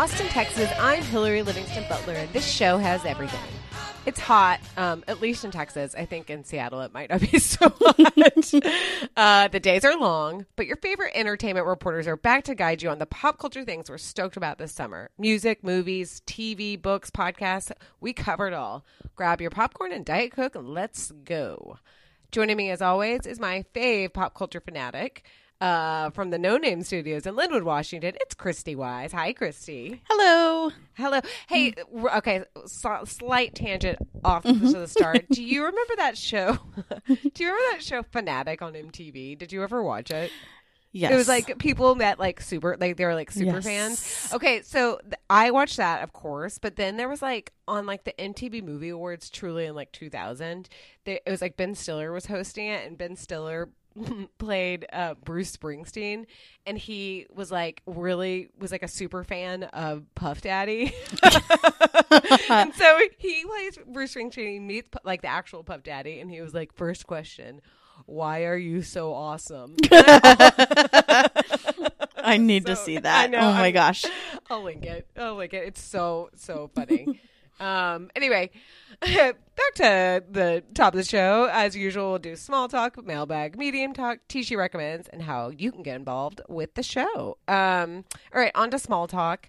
Austin, Texas. I'm Hillary Livingston Butler, and this show has everything. It's hot, um, at least in Texas. I think in Seattle it might not be so hot. uh, the days are long, but your favorite entertainment reporters are back to guide you on the pop culture things we're stoked about this summer music, movies, TV, books, podcasts. We cover it all. Grab your popcorn and Diet Coke, and let's go. Joining me, as always, is my fave pop culture fanatic uh, from the No Name Studios in Lynnwood, Washington. It's Christy Wise. Hi, Christy. Hello. Hello. Hey, r- okay, so, slight tangent off to the start. Do you remember that show? Do you remember that show Fanatic on MTV? Did you ever watch it? Yes. It was like people that like super like they were like super Yes. fans. Okay, so th- I watched that, of course, but then there was like on like the MTV Movie Awards, truly in like 2000, there, it was like Ben Stiller was hosting it, and Ben Stiller played uh, Bruce Springsteen, and he was like really was like a super fan of Puff Daddy, and so he plays Bruce Springsteen, he meets like the actual Puff Daddy, and he was like, first question. Why are you so awesome? I need to So- see I that. know, oh my I'm- gosh. I'll link it. I'll link it. It's so so funny. Um. Anyway, back to the top of the show. As usual, we'll do small talk, mailbag, medium talk, Tishy recommends, and how you can get involved with the show. Um. All right, on to small talk.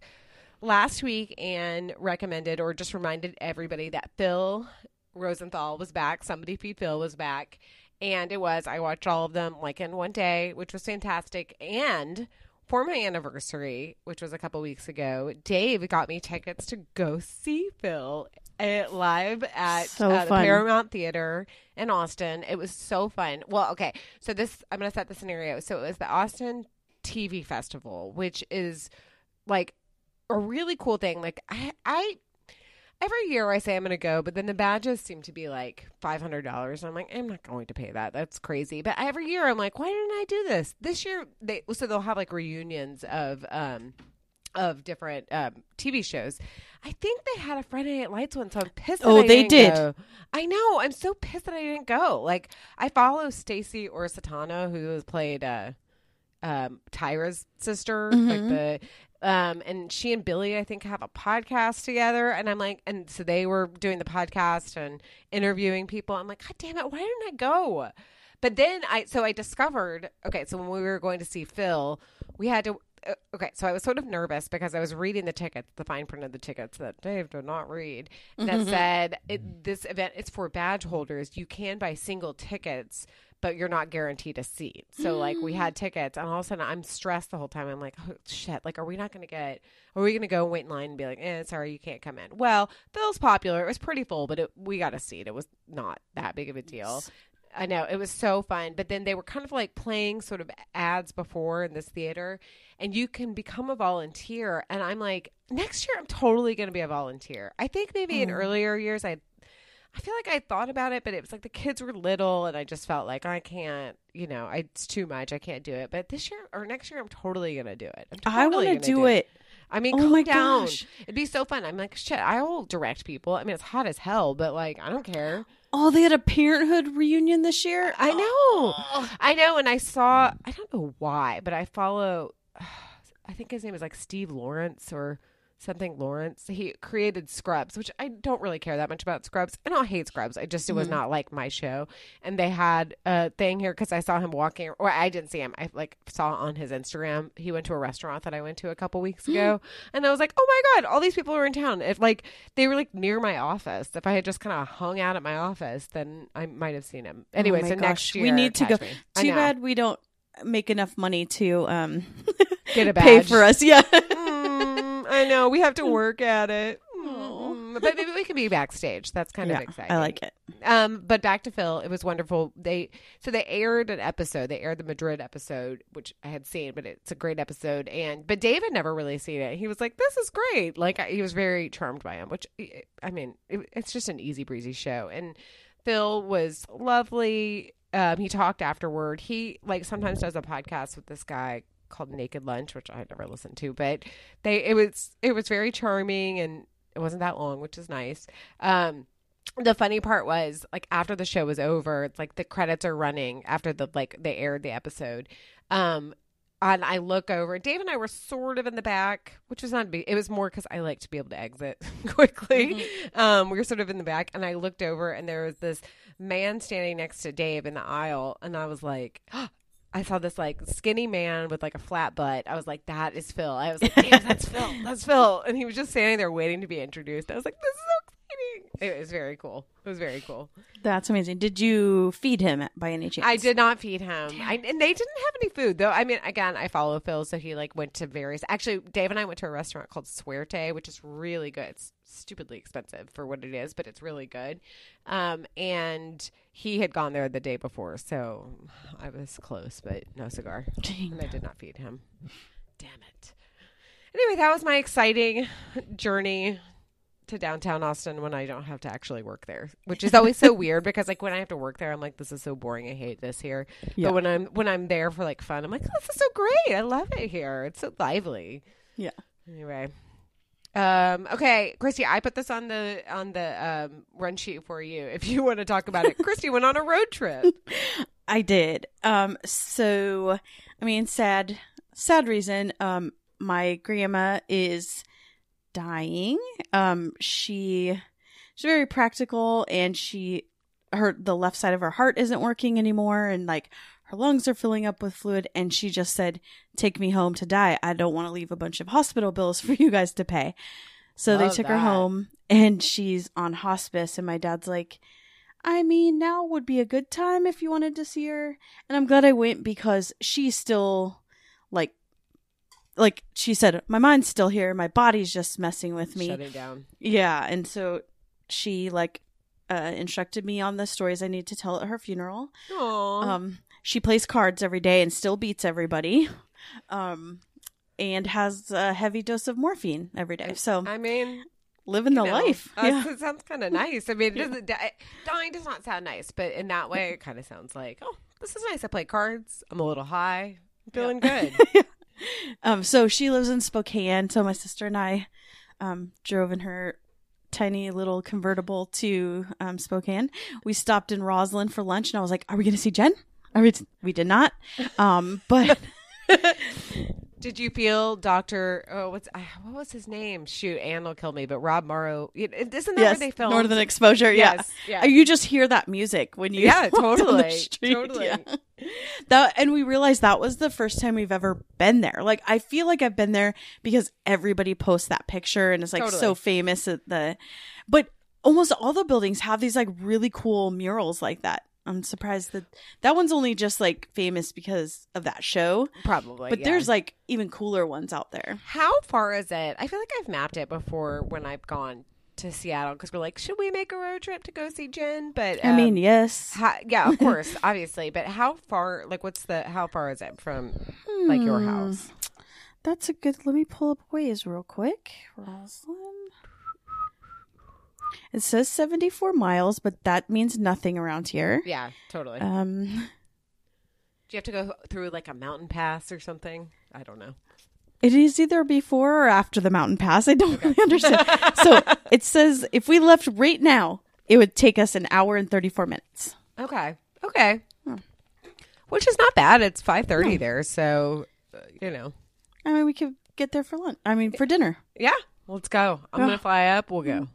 Last week, Anne recommended or just reminded everybody that Phil Rosenthal was back. Somebody feed Phil was back. And it was. I watched all of them like in one day, which was fantastic. And for my anniversary, which was a couple weeks ago, Dave got me tickets to go see Phil uh, live at So uh, the. Paramount Theater in Austin. It was so fun. Well, okay, so this I'm going to set the scenario. So it was the Austin TV Festival, which is like a really cool thing. Like I, I every year I say I'm going to go, but then the badges seem to be like five hundred dollars. And I'm like, I'm not going to pay that. That's crazy. But every year I'm like, why didn't I do this? This year they so they'll have like reunions of um of different um, TV shows. I think they had a Friday Night Lights one, so I'm pissed. that Oh, they did. go. I know. I'm so pissed that I didn't go. Like I follow Stacey Oristano, who has played uh, um, Tyra's sister, like the um, and she and Billy, I think, have a podcast together. And I'm like, and so they were doing the podcast and interviewing people. I'm like, God damn it, why didn't I go? But then I, so I discovered, okay, so when we were going to see Phil, we had to, uh, okay, so I was sort of nervous because I was reading the tickets, the fine print of the tickets that Dave did not read, that said, it, this event is for badge holders. You can buy single tickets but you're not guaranteed a seat. So like we had tickets and all of a sudden I'm stressed the whole time. I'm like, oh shit, like are we not gonna get are we gonna go wait in line and be like, eh, sorry, you can't come in. Well, Phil's popular. It was pretty full, but it, we got a seat. It was not that big of a deal. I know it was so fun, but then they were kind of like playing sort of ads before in this theater, and you can become a volunteer. And I'm like, next year I'm totally going to be a volunteer. I think maybe in earlier years I I feel like I thought about it, but it was like the kids were little, and I just felt like I can't, you know, I, it's too much. I can't do it. But this year or next year, I'm totally gonna do it. I'm I want to gonna do it. I mean, Oh calm my down. gosh. It'd be so fun. I'm like, shit. I will direct people. I mean, it's hot as hell, but like, I don't care. Oh, they had a parenthood reunion this year. I know. I know. And I saw. I don't know why, but I follow. I think his name is like Steve Lawrence or something Lawrence. He created Scrubs, which I don't really care that much about Scrubs. I don't hate Scrubs. I just it was mm-hmm. not like my show. And they had a thing here because I saw him walking, or I didn't see him. I like saw on his Instagram. He went to a restaurant that I went to a couple weeks hmm. ago, and I was like, oh my god, all these people are in town. If like they were like near my office, if I had just kind of hung out at my office, then I might have seen him. Oh anyway, Oh so gosh. next year we need to go. me. Too bad we don't make enough money to um Get a pay for us. Yeah. Mm. Mm, I know we have to work at it. Mm, but maybe we can be backstage. That's kind yeah, of exciting. I like it. Um, but back to Phil, it was wonderful. They so they aired an episode. They aired the Madrid episode, which I had seen, but it's a great episode. And but Dave had never really seen it. He was like, "This is great." Like I, he was very charmed by him. Which I mean, it, it's just an easy breezy show. And Phil was lovely. Um, he talked afterward. He like sometimes does a podcast with this guy called Naked Lunch, which I had never listened to, but they it was it was very charming and it wasn't that long, which is nice. Um, the funny part was like after the show was over, it's like the credits are running after the like they aired the episode. Um, and I look over. Dave and I were sort of in the back, which was not. big- It was more because I like to be able to exit quickly. Um, we were sort of in the back, and I looked over, and there was this man standing next to Dave in the aisle, and I was like. I saw this like skinny man with like a flat butt. I was like, "That is Phil." I was like, that's Phil. That's Phil." And he was just standing there waiting to be introduced. I was like, "This is so exciting!" It was very cool. It was very cool. That's amazing. Did you feed him by any chance? I did not feed him. I, and they didn't have any food though. I mean, again, I follow Phil, so he like went to various. Actually, Dave and I went to a restaurant called Suerte, which is really good. It's stupidly expensive for what it is, but it's really good. Um, and he had gone there the day before, so I was close, but no cigar, Dang. and I did not feed him. Damn it. Anyway, that was my exciting journey to downtown Austin when I don't have to actually work there, which is always so weird because like when I have to work there, I'm like, this is so boring. I hate this here. Yeah. But when I'm when I'm there for like fun, I'm like, this is so great. I love it here. It's so lively. Yeah. Anyway. Um, okay, Christy, I put this on the on the um, run sheet for you if you want to talk about it. Christy went on a road trip. I did. Um, so I mean, sad, sad reason. Um, my grandma is dying. Um, she she's very practical, and she her the left side of her heart isn't working anymore, and like her lungs are filling up with fluid. And she just said, "Take me home to die. I don't want to leave a bunch of hospital bills for you guys to pay." So they Love took her home, and she's on hospice. And my dad's like. I mean, now would be a good time if you wanted to see her. And I'm glad I went because she's still like like she said, my mind's still here, my body's just messing with me. Shutting down. Yeah, and so she like uh instructed me on the stories I need to tell at her funeral. Aww. Um she plays cards every day and still beats everybody. Um and has a heavy dose of morphine every day. So I mean, living the know, life. uh, yeah. It sounds kind of nice. I mean, it doesn't, dying does not sound nice, but in that way, it kind of sounds like, oh, this is nice. I play cards. I'm a little high. I'm feeling good. Um, so she lives in Spokane. So my sister and I um, drove in her tiny little convertible to um, Spokane. We stopped in Roslyn for lunch, and I was like, "Are we going to see Jen?" Are we? We did not. Um, but Did you feel Doctor? Oh, what's uh, what was his name? Shoot, Ann will kill me. But Rob Morrow, isn't that yes, where they filmed? Northern Exposure. Yes, yeah. yeah. You just hear that music when you Yeah, totally, street. totally. Yeah. That and we realized that was the first time we've ever been there. Like I feel like I've been there because everybody posts that picture and it's like Totally. so famous at the but almost all the buildings have these like really cool murals like that. I'm surprised that that one's only just like famous because of that show. Probably, But yeah. there's like even cooler ones out there. How far is it? I feel like I've mapped it before when I've gone to Seattle because we're like, should we make a road trip to go see Jen? But I mean, um, yes. how, yeah, of course, obviously. But how far? Like, what's the? How far is it from like your Hmm. house? That's a good. Let me pull up Waze real quick. Roslyn. It says 74 miles, but that means nothing around here. Yeah, totally. Um, Do you have to go through like a mountain pass or something? I don't know. it is either before or after the mountain pass. I don't really understand. so it says if we left right now, it would take us an hour and 34 minutes. Okay. Okay. Hmm. Which is not bad. It's five thirty there, so uh, you know. I mean, we could get there for lunch. I mean, for dinner. Yeah, let's go. I'm gonna fly up. We'll go.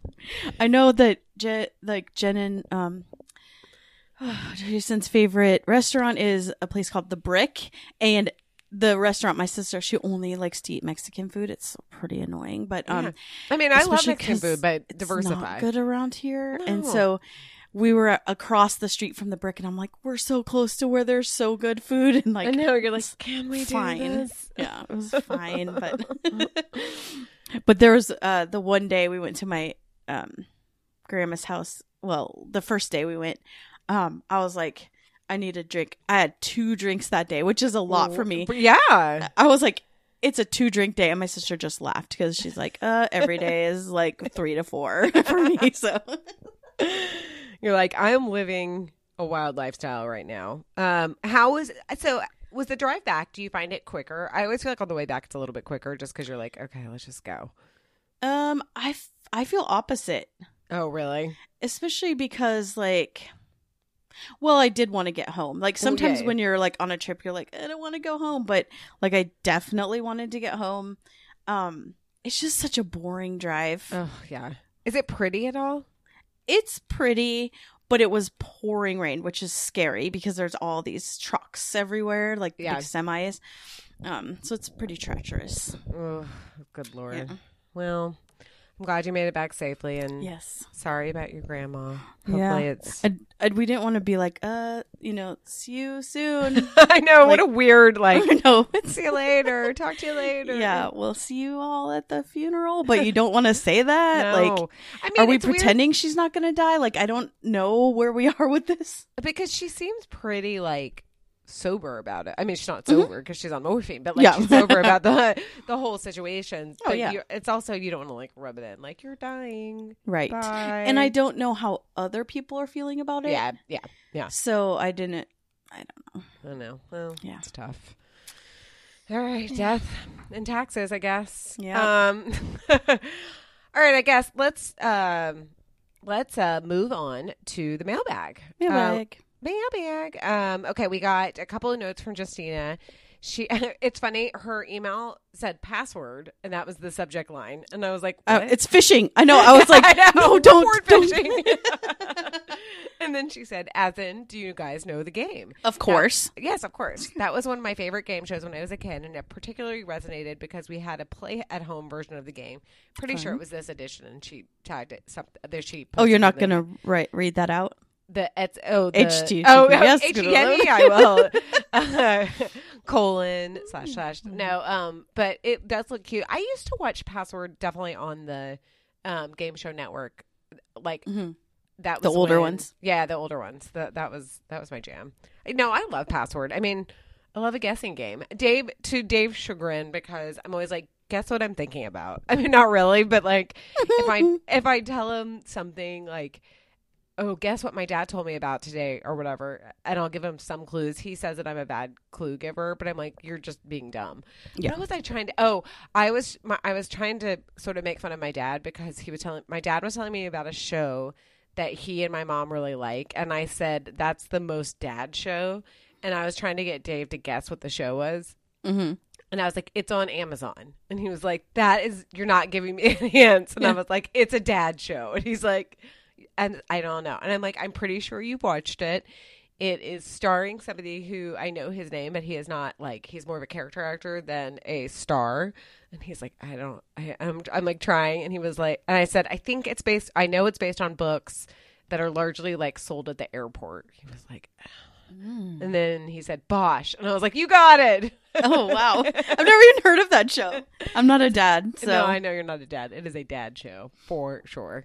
I know that Je- like Jen and um Jason's favorite restaurant is a place called The Brick and the restaurant my sister she only likes to eat Mexican food. It's pretty annoying, but um Yeah. I mean, I love Mexican food, but it's not good around here. And so we were across the street from the brick and I'm like, we're so close to where there's so good food and like I know you're like, can we fine. do this? yeah, it was fine, but but there was uh the one day we went to my um grandma's house. Well, the first day we went, um, I was like, I need a drink. I had two drinks that day, which is a lot for me. Yeah. I was like, it's a two drink day, and my sister just laughed because she's like, uh, every day is like three to four for me. So You're like, I am living a wild lifestyle right now. Um, how was so? Was the drive back? Do you find it quicker? I always feel like on the way back it's a little bit quicker, just because you're like, okay, let's just go. um I, f- I feel opposite. Oh, really? especially because like Well, I did want to get home. Like sometimes yeah. when you're like on a trip, you're like, I don't want to go home, but like I definitely wanted to get home. Um, it's just such a boring drive. Oh yeah. Is it pretty at all? It's pretty, but it was pouring rain, which is scary because there's all these trucks everywhere, like Yeah. big semis. Um, so it's pretty treacherous. Oh, good lord. Yeah. Well, I'm glad you made it back safely, and Yes. sorry about your grandma. Hopefully, Yeah. it's. I, I, we didn't want to be like, uh, you know, see you soon. I know what a weird like. I know. See you later. Talk to you later. Yeah, we'll see you all at the funeral, but you don't want to say that. No. Like, I mean, are we it's weird pretending she's not going to die? Like, I don't know where we are with this. because she seems pretty like sober about it. I mean, she's not sober because she's on morphine, but like Mm-hmm. Yeah. she's sober about the the whole situation. Oh, But yeah. you- it's also you don't want to like rub it in like you're dying. Right. Bye. And I don't know how other people are feeling about it. Yeah, yeah, yeah. So I didn't. I don't know. I know. Well, Yeah. it's tough. All right, death and taxes, I guess. Yeah. Um, all right, I guess let's um, let's uh, move on to the mailbag. Uh, Mailbag. Um, okay, we got a couple of notes from Justina. She, it's funny. Her email said password, and that was the subject line. And I was like, Uh, it's phishing." I know. I was like, I know, no, don't. don't. and then she said, as in, do you guys know the game? Of course. Yes, of course. That was one of my favorite game shows when I was a kid, and it particularly resonated because we had a play at home version of the game. Pretty sure it was this edition, and she tagged it. Some, there she. Oh, you're not going to write read that out? The it's oh the, HTTPS. oh Yes, HTTP will uh, colon slash slash no um but it does look cute. I used to watch Password definitely on the um Game Show Network like Mhm. that was The older when- ones? yeah the older ones that that was that was my jam. No, I love Password. I mean, I love a guessing game. Dave to Dave's chagrin because I'm always like. Guess what I'm thinking about? I mean, not really, but like, if I if I tell him something like, oh, guess what my dad told me about today or whatever, and I'll give him some clues. He says that I'm a bad clue giver, but I'm like, you're just being dumb. Yeah. What was I trying to? Oh, I was my, I was trying to sort of make fun of my dad because he was telling my dad was telling me about a show that he and my mom really like, and I said that's the most dad show, and I was trying to get Dave to guess what the show was. Mm-hmm. And I was like, it's on Amazon. And he was like, that is, you're not giving me any hints. And I was like, it's a dad show. And he's like, and I don't know. And I'm like, I'm pretty sure you've watched it. It is starring somebody who I know his name, but he is not like, he's more of a character actor than a star. And he's like, I don't, I, I'm, I'm like trying. And he was like, and I said, I think it's based, I know it's based on books that are largely like sold at the airport. He was like, mm. and then he said, Bosch. And I was like, you got it. Oh wow! I've never even heard of that show. I'm not a dad, so No, I know you're not a dad. It is a dad show for sure.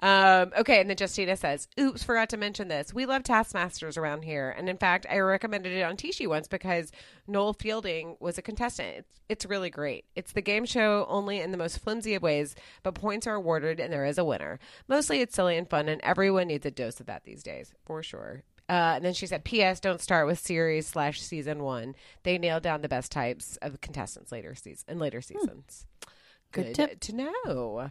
Um, okay, and then Justina says, "Oops, forgot to mention this. We love Taskmasters around here, and in fact, I recommended it on Tishi once because Noel Fielding was a contestant. It's, it's really great. It's the game show only in the most flimsy of ways, but points are awarded and there is a winner. Mostly, it's silly and fun, and everyone needs a dose of that these days, for sure." Uh, and then she said, "P.S. Don't start with series slash season one. They nailed down the best types of contestants later season in later seasons. Good Good, tip. to know."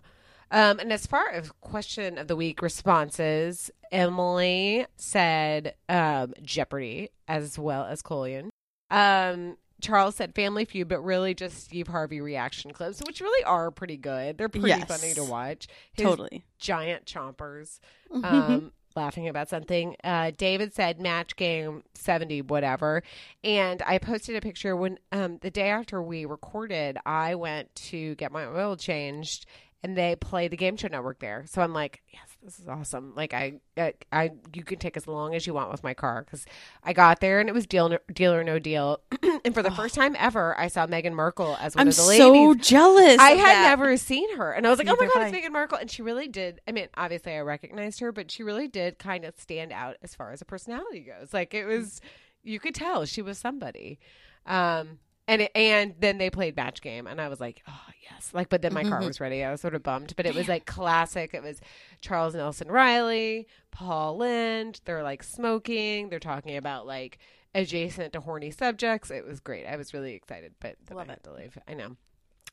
Um, and as far as question of the week responses, Emily said um, Jeopardy as well as Collian. Um, Charles said Family Feud, but really just Steve Harvey reaction clips, which really are pretty good. They're pretty Yes. funny to watch. His totally. giant chompers um, laughing about something. Uh, David said match game 70, whatever. And I posted a picture when um, the day after we recorded, I went to get my oil changed. And they play the game show network there, so I'm like, yes, this is awesome. Like I, I, I you can take as long as you want with my car because I got there and it was deal, deal or no deal. and for the first time ever, I saw Meghan Markle as one I'm of the ladies. I'm so jealous. I had that. never seen her, and I was like, "Oh my god, have it's I. Meghan Markle!" And she really did. I mean, obviously, I recognized her, but she really did kind of stand out as far as a personality goes. Like it was, you could tell she was somebody. Um, and it, and then they played match game, and I was like, "Oh yes!" Like, but then my car was ready. I was sort of bummed, but it was like classic. It was Charles Nelson Reilly, Paul Lynde. They're like smoking. They're talking about like adjacent to horny subjects. It was great. I was really excited, but then Love I it. to leave. I know.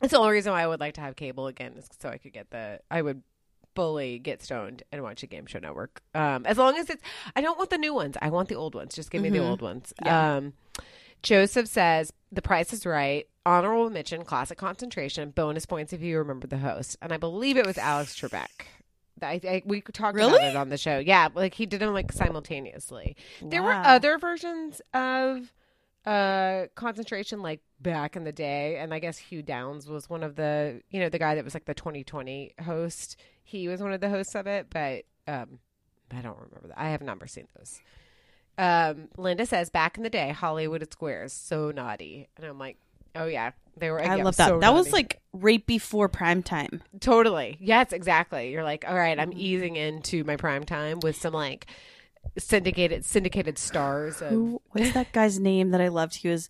That's the only reason why I would like to have cable again is so I could get the. I would fully get stoned and watch a game show network. Um, as long as it's, I don't want the new ones. I want the old ones. Just give me the Mhm. old ones. Yeah. Um, Joseph says the price is right. Honorable mention, classic concentration, bonus points if you remember the host, and I believe it was Alex Trebek. I, I, we talked about Really? it on the show. Yeah, like he did them like simultaneously. There were other versions of uh concentration like back in the day and i guess hugh downs was one of the you know the guy that was like the 2020 host he was one of the hosts of it but um i don't remember that i have never seen those um linda says back in the day hollywood at squares so naughty and i'm like oh yeah they were I yeah, love that. so that was like right before prime time. Totally. Yes, exactly. You're like, all right, I'm easing into my prime time with some like syndicated syndicated stars. Of... Who? What's that guy's name that I loved? He was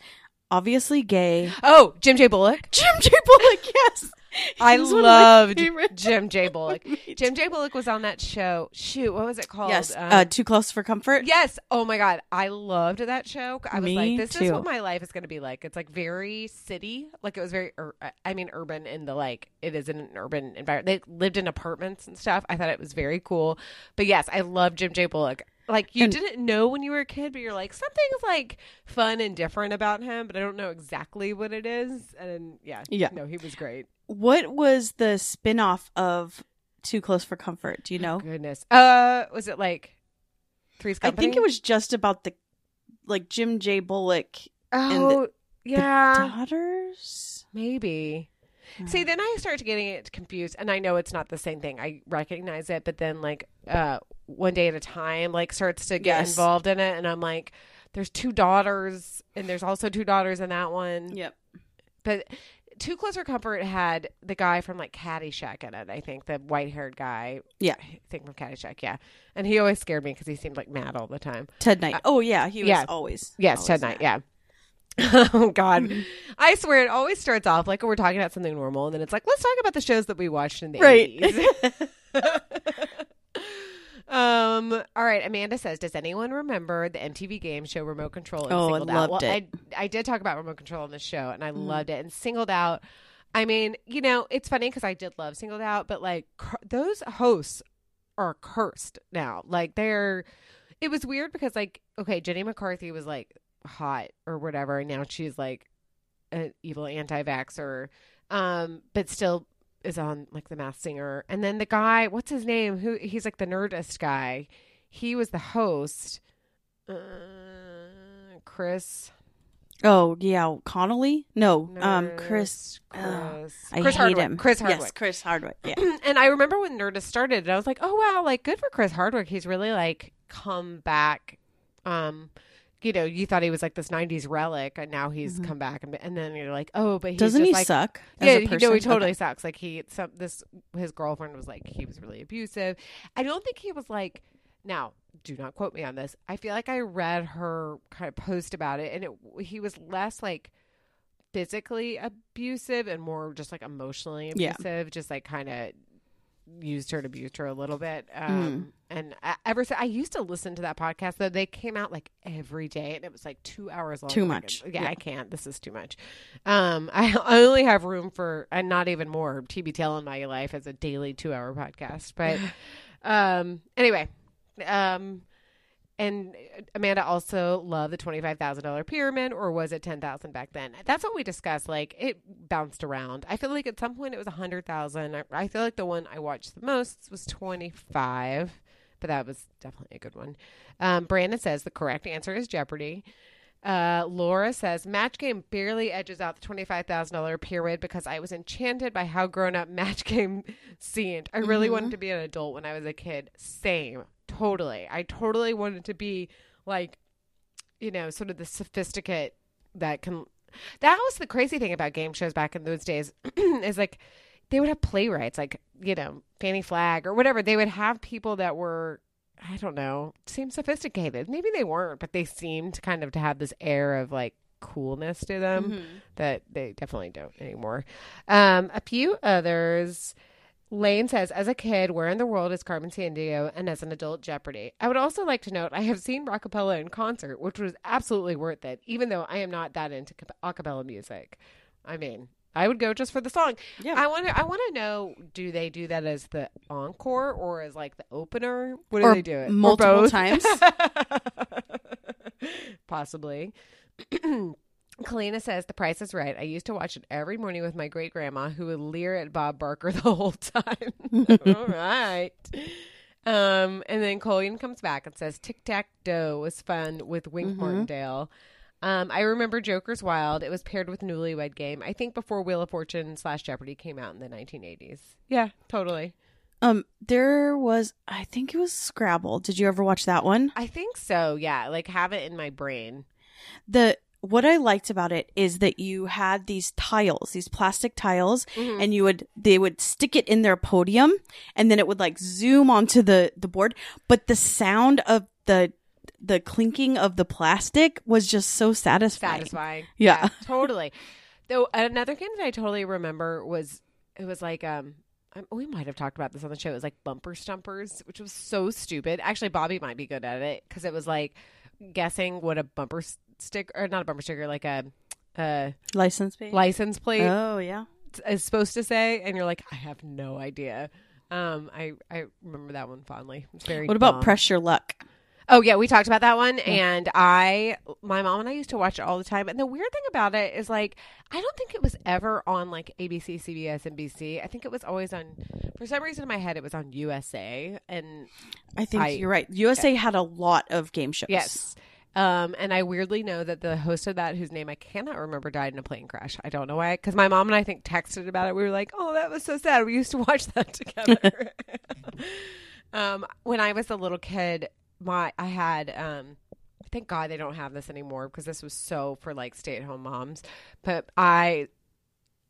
obviously gay. Oh, Jim J. Bullock. Jim J. Bullock. Yes, I He was one of my loved Jim J. Bullock. Jim J. Bullock was on that show. Shoot, what was it called? Yes, Um, uh, too close for comfort. Yes. Oh my god, I loved that show. I was Me like, this is what my life is going to be like. It's like very city, like it was very. Ur- I mean, urban in the like it is in an urban environment. They lived in apartments and stuff. I thought it was very cool. But yes, I love Jim J. Bullock. Like you And- didn't know when you were a kid, but you're like something's like fun and different about him, but I don't know exactly what it is. And yeah, Yeah. no, he was great. What was the spin-off of Too Close for Comfort? Do you know? Goodness, uh, was it like Three's I think it was just about the like Jim J. Bullock Oh, yeah, daughters. maybe. See, then I start getting it confused, and I know it's not the same thing. I recognize it, but then like uh, one day at a time, like starts to get Yes. involved in it, and I'm like, there's two daughters, and there's also two daughters in that one. Yep. But Too Close for Comfort had the guy from like Caddyshack in it. I think the white haired guy. Yeah. I think from Caddyshack. Yeah, and he always scared me because he seemed like mad all the time. Ted Knight. oh yeah, he was yeah. always Yes, always Ted Knight. that. Yeah. oh God, I swear it always starts off like we're talking about something normal, and then it's like let's talk about the shows that we watched in the Right. 80s. um. All right. Amanda says, "Does anyone remember the MTV game show Remote Control?" And Oh, I Singled Out? loved well, it. I I did talk about Remote Control on the show, and I Mm. loved it. And Singled Out. I mean, you know, it's funny because I did love Singled Out, but like cur- those hosts are cursed now. Like they're. It was weird because like okay, Jenny McCarthy was like hot or whatever, and now she's like an evil anti-vaxxer, um, but still is on like the Masked Singer. And then the guy, what's his name? Who he's like the nerdist guy. He was the host. Uh, Chris. Oh yeah, Connolly. No, um, Chris. Chris. uh, Chris, I Chris hate Hardwick. him. Chris Hardwick. Yes, Chris Hardwick. Yeah. and I remember when Nerdist started, and I was like, "Oh wow, like good for Chris Hardwick. He's really like come back." Um, you know, you thought he was like this '90s relic, and now he's Mhm. come back, and, and then you're like, "Oh, but he's Doesn't he like, suck? As yeah, person? no, he totally Okay. sucks. Like he, some this his girlfriend was like he was really abusive. I don't think he was like. Now, do not quote me on this. I feel like I read her kind of post about it, and it he was less like physically abusive and more just like emotionally Yeah. abusive. Just like kind of used her and abused her a little bit. Mm. Um, And I, ever since I used to listen to that podcast, though they came out like every day, and it was like two hours long. Too I'm like, much. Yeah, Yeah. I can't. This is too much. Um, I, I only have room for, and not even more, TBTL in my life as a daily two hour podcast. But um, anyway, um, and Amanda also loved the twenty five thousand dollar pyramid, or was it ten thousand back then? That's what we discussed. Like it bounced around. I feel like at some point it was a hundred thousand. I, I feel like the one I watched the most was twenty five, but that was definitely a good one. Um, Brandon says the correct answer is Jeopardy. Uh, Laura says Match Game barely edges out the twenty five thousand dollar pyramid because I was enchanted by how grown up Match Game seemed. I really Mhm. wanted to be an adult when I was a kid. Same, totally. I totally wanted to be like, you know, sort of the sophisticate that can. That was the crazy thing about game shows back in those days is like they would have playwrights like you know Fannie Flagg or whatever. They would have people that were I don't know, seem sophisticated. Maybe they weren't, but they seemed kind of to have this air of like coolness to them Mhm. that they definitely don't anymore. Um, a few others. Lane says, as a kid, where in the world is Carmen Sandiego? And as an adult, Jeopardy. I would also like to note I have seen Rockapella in concert, which was absolutely worth it, even though I am not that into a cappella music. I mean, I would go just for the song. Yeah. I want to. I want to know: Do they do that as the encore or as like the opener? What do Or they do it? Multiple times. Possibly. Kalina says the price is right. I used to watch it every morning with my great grandma who would leer at Bob Barker the whole time. All right. Um, and then Colleen comes back and says Tic Tac Doe was fun with Wink Martindale. Um, I remember Joker's Wild. It was paired with Newlywed Game. I think before Wheel of Fortune slash Jeopardy came out in the 1980s. Yeah, totally. Um, there was, I think it was Scrabble. Did you ever watch that one? I think so. Yeah, like have it in my brain. The what I liked about it is that you had these tiles, these plastic tiles, Mm-hmm. and you would they would stick it in their podium, and then it would like zoom onto the the board. But the sound of the the clinking of the plastic was just so satisfying. satisfying. Yeah. totally. Though another game that I totally remember was it was like um um, we might have talked about this on the show. It was like bumper stumpers, which was so stupid. Actually, Bobby might be good at it because it was like guessing what a bumper s- stick or not a bumper sticker, like a, a License plate. license plate Oh yeah. is supposed to say, and you're like, I have no idea. Um, I I remember that one fondly. It's very. What about dumb. Press Your Luck? Oh yeah, we talked about that one, and I, my mom and I used to watch it all the time. And the weird thing about it is, like, I don't think it was ever on like ABC, CBS, NBC. I think it was always on. For some reason in my head, it was on USA, and I think I- you're right. USA had a lot of game shows. yes. Um, and I weirdly know that the host of that, whose name I cannot remember, died in a plane crash. I don't know why. Because my mom and I think texted about it. We were like, "Oh, that was so sad. We used to watch that together." um, when I was a little kid, my I had um, thank God they don't have this anymore because this was so for like stay at home moms. But I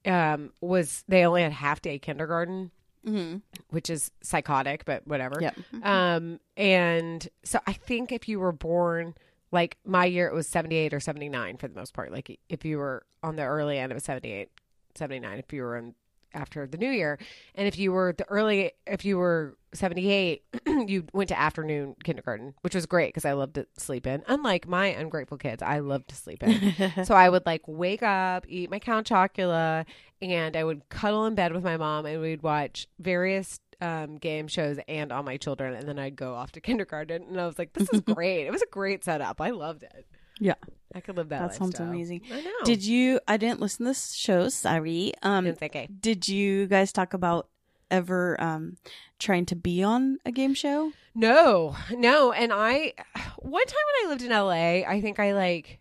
um was they only had half day kindergarten, Mm-hmm. which is psychotic, but whatever. Yep. Um, and so I think if you were born like my year, it was 78 or 79 for the most part. Like if you were on the early end, it was 78, 79 if you were in after the new year. And if you were the early, if you were 78, you went to afternoon kindergarten, which was great because I loved to sleep in. Unlike my ungrateful kids, I loved to sleep in. so I would like wake up, eat my Count Chocula, and I would cuddle in bed with my mom and we'd watch various um, game shows and All My Children. And then I'd go off to kindergarten. And I was like, this is great. it was a great setup. I loved it. Yeah. I could live that That sounds lifestyle. amazing. I know. Did you? I didn't listen to this show. Sorry. Um, Didn't think I- did you guys talk about ever um trying to be on a game show? No, no. And I, one time when I lived in LA, I think I like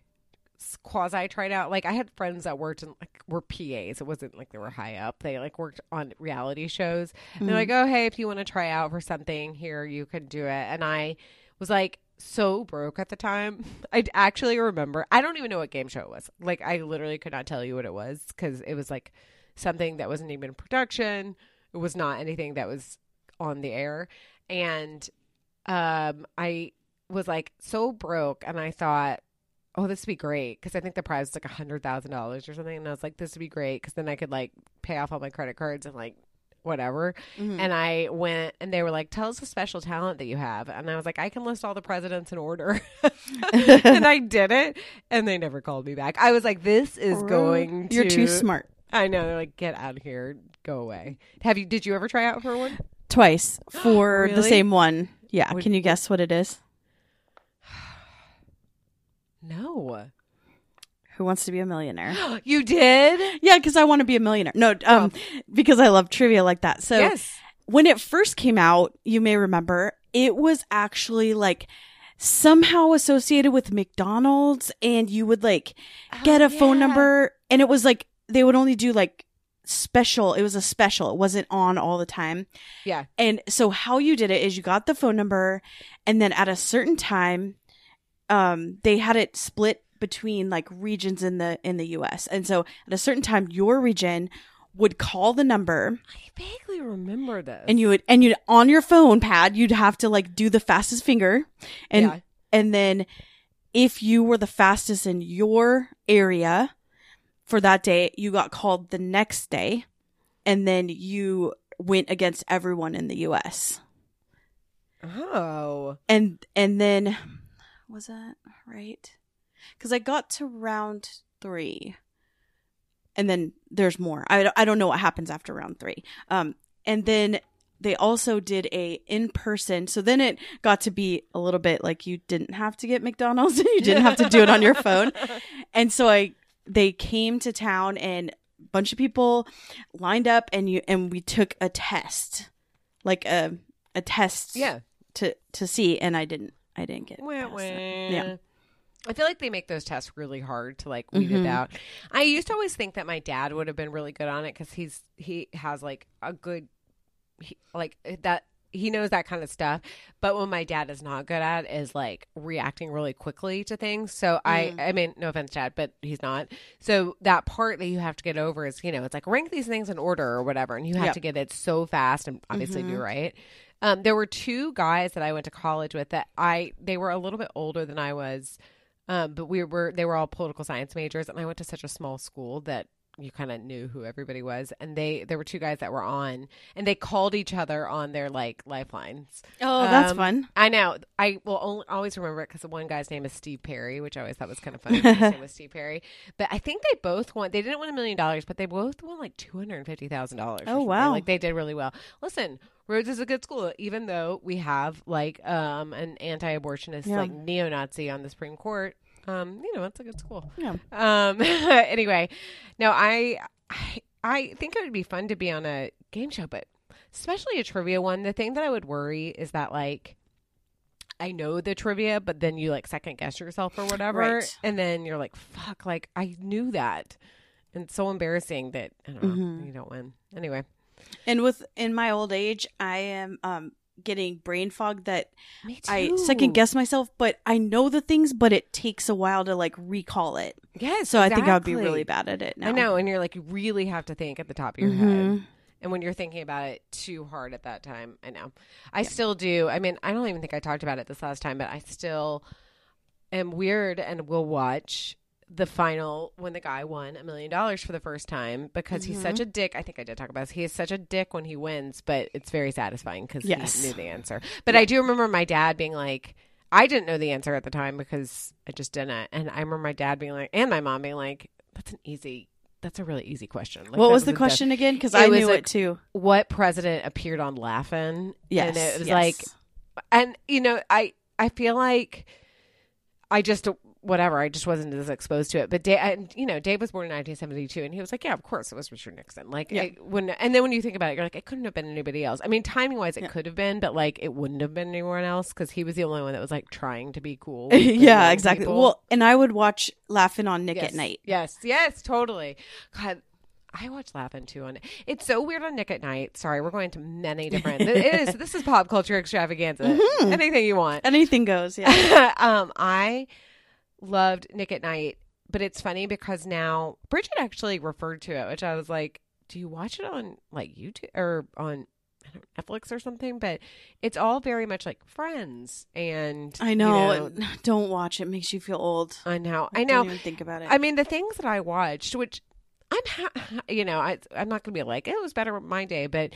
quasi tried out. Like I had friends that worked in like were PAs. It wasn't like they were high up. They like worked on reality shows. And they're like, oh hey, if you want to try out for something here, you can do it. And I was like so broke at the time. I actually remember. I don't even know what game show it was. Like I literally could not tell you what it was because it was like something that wasn't even production. It was not anything that was on the air. And um, I was like so broke, and I thought, oh, this would be great because I think the prize was like a hundred thousand dollars or something, and I was like, this would be great because then I could like pay off all my credit cards and like whatever. Mm-hmm. And I went, and they were like, tell us a special talent that you have, and I was like, I can list all the presidents in order, and I did it, and they never called me back. I was like, this is going. to... You're too smart. I know. They're like, get out of here, go away. Have you? Did you ever try out for one? Twice for the same one. Yeah. Would- Can you guess what it is? No. Who wants to be a millionaire? You did? yeah, because I want to be a millionaire. No, um, because I love trivia like that. So yes. when it first came out, you may remember, it was actually like somehow associated with McDonald's and you would like get Oh, a phone number and it was like they would only do like special. It was a special. It wasn't on all the time. Yeah. And so how you did it is you got the phone number and then at a certain time um they had it split between like regions in the in the US. And so at a certain time your region would call the number I vaguely remember this. and you would and you'd on your phone pad you'd have to like do the fastest finger and Yeah. and then if you were the fastest in your area for that day you got called the next day and then you went against everyone in the US oh. and and then was that right cuz I got to round 3 and then there's more. I I don't know what happens after round three. Um, and then they also did a in person. So then it got to be a little bit like you didn't have to get McDonald's and you didn't have to do it on your phone. And so I they came to town and a bunch of people lined up and you and we took a test. Like a a test Yeah. to to see and I didn't I didn't get Wah, past wah. that. Yeah. I feel like they make those tests really hard to like weed Mhm. it out. I used to always think that my dad would have been really good on it because he's he has like a good he, like that he knows that kind of stuff. But what my dad is not good at is like reacting really quickly to things. So I Mm. I mean no offense, Dad, but he's not. So that part that you have to get over is you know it's like rank these things in order or whatever, and you have Yep. to get it so fast and obviously Mhm. do right. Um, there were two guys that I went to college with that I they were a little bit older than I was, um, but we were they were all political science majors, and I went to such a small school that you kind of knew who everybody was. And they there were two guys that were on, and they called each other on their like lifelines. Oh, that's Um, fun. I know. I will only, always remember it because the one guy's name is Steve Perry, which I always thought was kind of funny. His name was Steve Perry, but I think they both won. They didn't win a million dollars, but they both won like two hundred and fifty thousand dollars. Oh, wow. Like they did really well. Listen, Rhodes is a good school, even though we have like um an anti-abortionist Yeah. like neo-Nazi on the Supreme Court. Um, you know, it's a good school. Yeah. Um. anyway, no, I, I I think it would be fun to be on a game show, but especially a trivia one. The thing that I would worry is that like I know the trivia, but then you like second guess yourself or whatever, Right. and then you're like, "Fuck!" Like I knew that, and it's so embarrassing that I don't know Mhm. you don't win. Anyway, And with in my old age, I am um getting brain fog that. I second guess myself, but I know the things, but it takes a while to like recall it. Yes, So I think I would be really bad at it now. I know, and you're like, you really have to think at the top of your head. Mhm. And when you're thinking about it too hard at that time, I know. I still do. I mean, I don't even think I talked about it this last time, but I still am weird and will watch the final when the guy won a million dollars for the first time because he's Mm-hmm. such a dick. I think I did talk about this. He is such a dick when he wins, but it's very satisfying because Yes. he knew the answer. But I do remember my dad being like, I didn't know the answer at the time because I just didn't. And I remember my dad being like, and my mom being like, that's an easy, that's a really easy question. Like, what was the a death- question again? Because I knew a- it too. what president appeared on Laugh-In. Yes, And it was yes. like, and you know, I I feel like I just whatever. I just wasn't as exposed to it. But Dave, you know, Dave was born in 1972, and he was like, yeah, of course it was Richard Nixon. Like Yeah. I, when, and then when you think about it, you're like, it couldn't have been anybody else. I mean, timing wise, it Yeah. could have been, but like it wouldn't have been anyone else because he was the only one that was like trying to be cool. yeah, exactly. people. Well, and I would watch Laugh-In on Nick yes. at Night. Yes, yes, totally. God, I watch Laugh-In too on. It's so weird on Nick at Night. Sorry, we're going to many different. it is. This is pop culture extravaganza. Mm-hmm. Anything you want. Anything goes. Yeah. um, I loved Nick at Night, but it's funny because now Bridget actually referred to it, which I was like, "Do you watch it on like YouTube or on?" I don't- Netflix or something, but it's all very much like Friends, and I you know. Don't watch it. Makes you feel old. I know, I Don't know. even think about it. I mean, the things that I watched, which I'm, ha- you know, I, I'm not to be like it was better my day, but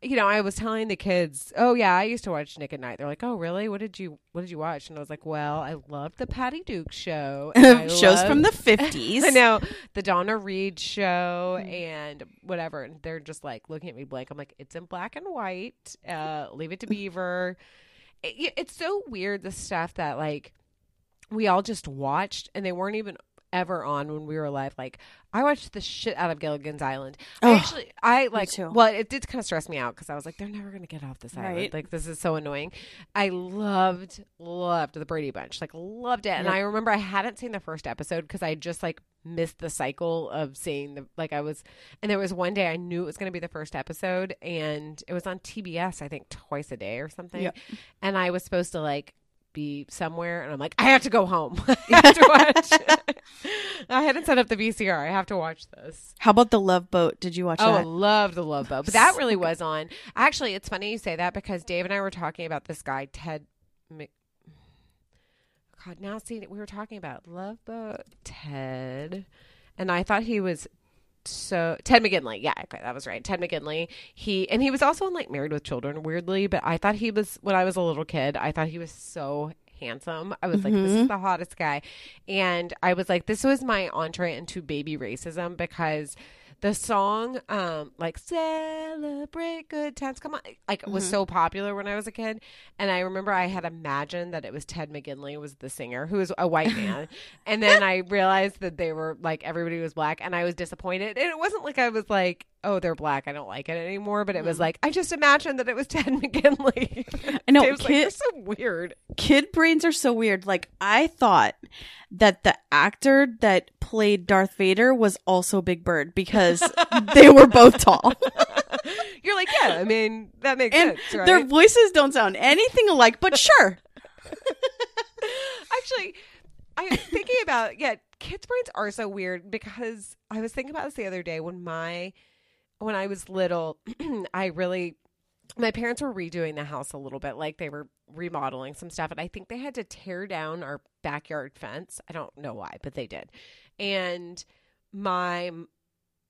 you know, I was telling the kids, oh yeah, I used to watch Nick at Night. They're like, oh really? What did you What did you watch? And I was like, well, I loved the Patty Duke show, Shows from the fifties. I know the Donna Reed show Mm. and whatever. And they're just like looking at me blank. I'm like, it's in black and white. Uh, leave it to Beaver. It, it's so weird the stuff that like we all just watched and they weren't even ever on when we were alive. Like I watched the shit out of Gilligan's Island. I Oh, actually, I like. too. Well, it did kind of stress me out because I was like, they're never gonna get off this island. Right. Like this is so annoying. I loved, loved the Brady Bunch. Like loved it. And I remember I hadn't seen the first episode because I just like missed the cycle of seeing the like I was. And there was one day I knew it was gonna be the first episode, and it was on TBS. I think twice a day or something. Yep. And I was supposed to like be somewhere and I'm like, I have to go home. I have to watch. I hadn't set up the VCR. I have to watch this. How about the Love Boat? Did you watch that? Oh, I that? love the Love Boat. But that really was on. Actually, it's funny you say that because Dave and I were talking about this guy, Ted Mc... God, now see, we were talking about Love Boat, Ted. And I thought he was so Ted McGinley. Yeah, okay, that was right. Ted McGinley. He and he was also on like Married with Children, weirdly, but I thought he was when I was a little kid, I thought he was so handsome. I was like, this is mm-hmm. the hottest guy. And I was like, this was my entree into baby racism because the song, um, like celebrate good times, come on, like was Mhm. so popular when I was a kid. And I remember I had imagined that it was Ted McGinley was the singer, who was a white man. and then I realized that they were like everybody was black, and I was disappointed. And it wasn't like I was like, oh, they're black, I don't like it anymore. But it was Mhm. like I just imagined that it was Ted McGinley. I know, Dave's like, kid- you're so weird. kid brains are so weird. Like I thought that the actor that played Darth Vader was also Big Bird because they were both tall. You're like, yeah, I mean, that makes And sense, right? Their voices don't sound anything alike, but sure. Actually, I'm thinking about yeah, kids' brains are so weird because I was thinking about this the other day when my when I was little, I really my parents were redoing the house a little bit, like they were remodeling some stuff, and I think they had to tear down our backyard fence. I don't know why, but they did. And my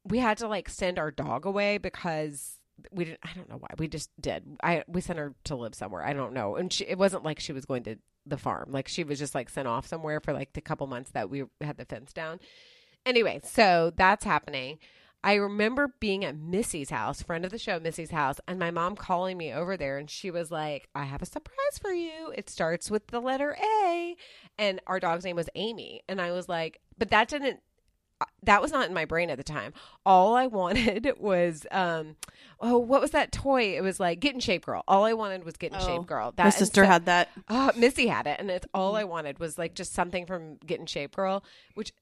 we had to like send our dog away because we didn't I don't know why. We just did. I we sent her to live somewhere. I don't know. And she, it wasn't like she was going to the farm. Like she was just like sent off somewhere for like the couple months that we had the fence down. Anyway, so that's happening. I remember being at Missy's house, friend of the show, Missy's house, and my mom calling me over there, and she was like, "I have a surprise for you. It starts with the letter A," and our dog's name was Amy, and I was like, "But that didn't." uh, That was not in my brain at the time. All I wanted was, um, oh, what was that toy? It was like Get in Shape Girl. All I wanted was Get in Oh, Shape Girl. That My sister so- had that. Oh, Missy had it, and it's all I wanted was like just something from Get in Shape Girl. Which,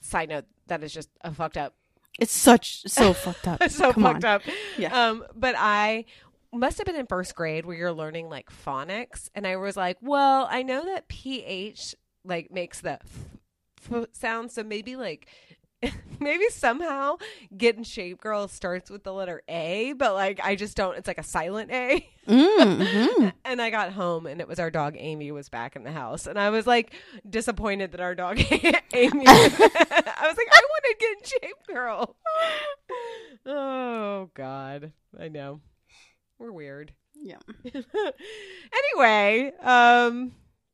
side note, that is just a fucked up, It's such so fucked up. so Come fucked on. up. Yeah. Um, but I must have been in first grade where you're learning like phonics, and I was like, well, I know that ph like makes the f, f sound, so maybe like. Maybe somehow Get in Shape Girl starts with the letter A, but like I just don't. It's like a silent A. Mm-hmm. and I got home and it was our dog Amy was back in the house and I was like disappointed that our dog Amy I was like I want to get in shape girl. oh god. I know. We're weird. Yeah. anyway, um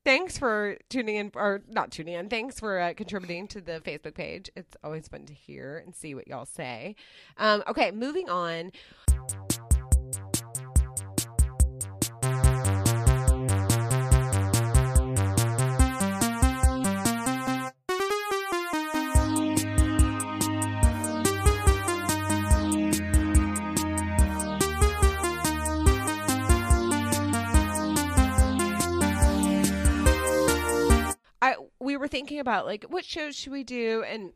thanks for tuning in or not tuning in. Thanks for uh, contributing to the Facebook page. It's always fun to hear and see what y'all say. Um okay, moving on. Were thinking about like what shows should we do and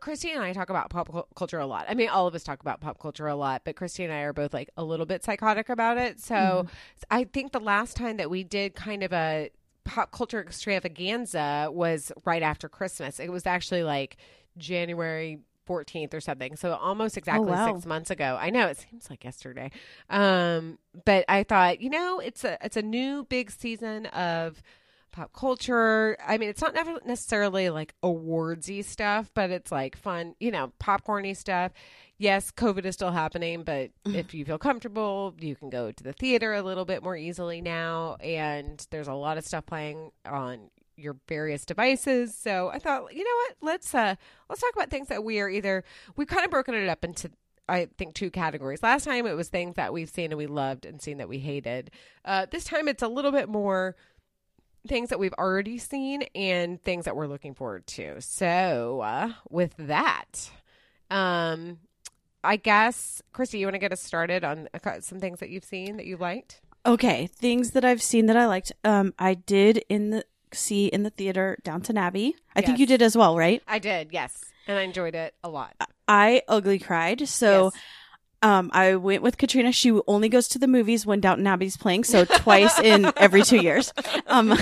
Christy and I talk about pop culture a lot. I mean, all of us talk about pop culture a lot, but Christy and I are both like a little bit psychotic about it. So I think the last time that we did kind of a pop culture extravaganza was right after Christmas. It was actually like January 14th or something. So almost exactly wow. 6 months ago. I know it seems like yesterday. Um but I thought, you know, it's a it's a new big season of pop culture. I mean, it's not never necessarily like awardsy stuff, but it's like fun, you know, popcorny stuff. Yes, COVID is still happening, but if you feel comfortable, you can go to the theater a little bit more easily now. And there's a lot of stuff playing on your various devices. So I thought, you know what? Let's uh let's talk about things that we are either we've kind of broken it up into I think two categories. Last time it was things that we've seen and we loved and seen that we hated. Uh, this time it's a little bit more things that we've already seen and things that we're looking forward to. So, uh, with that, um, I guess Christy, you want to get us started on some things that you've seen that you liked? Okay, things that I've seen that I liked. Um, I did in the see in the theater Downton Abbey. I think you did as well, right? I did, yes, and I enjoyed it a lot. I ugly cried. So Yes. Um, I went with Katrina. She only goes to the movies when Downton Abbey's playing, so twice in every two years. Um,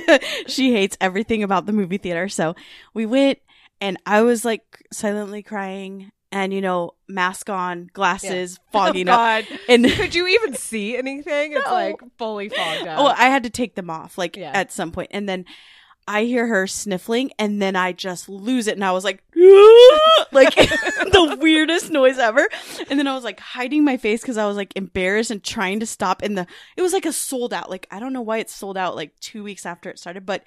she hates everything about the movie theater. So we went, and I was like silently crying, and you know, mask on, glasses, fogging oh, up, and Could you even see anything? It's No. like fully fogged up. well, I had to take them off like Yeah. at some point, and then I hear her sniffling and then I just lose it and I was like like the weirdest noise ever. And then I was like hiding my face cuz I was like embarrassed and trying to stop and the it was like a sold out. Like I don't know why it sold out like 2 weeks after it started, but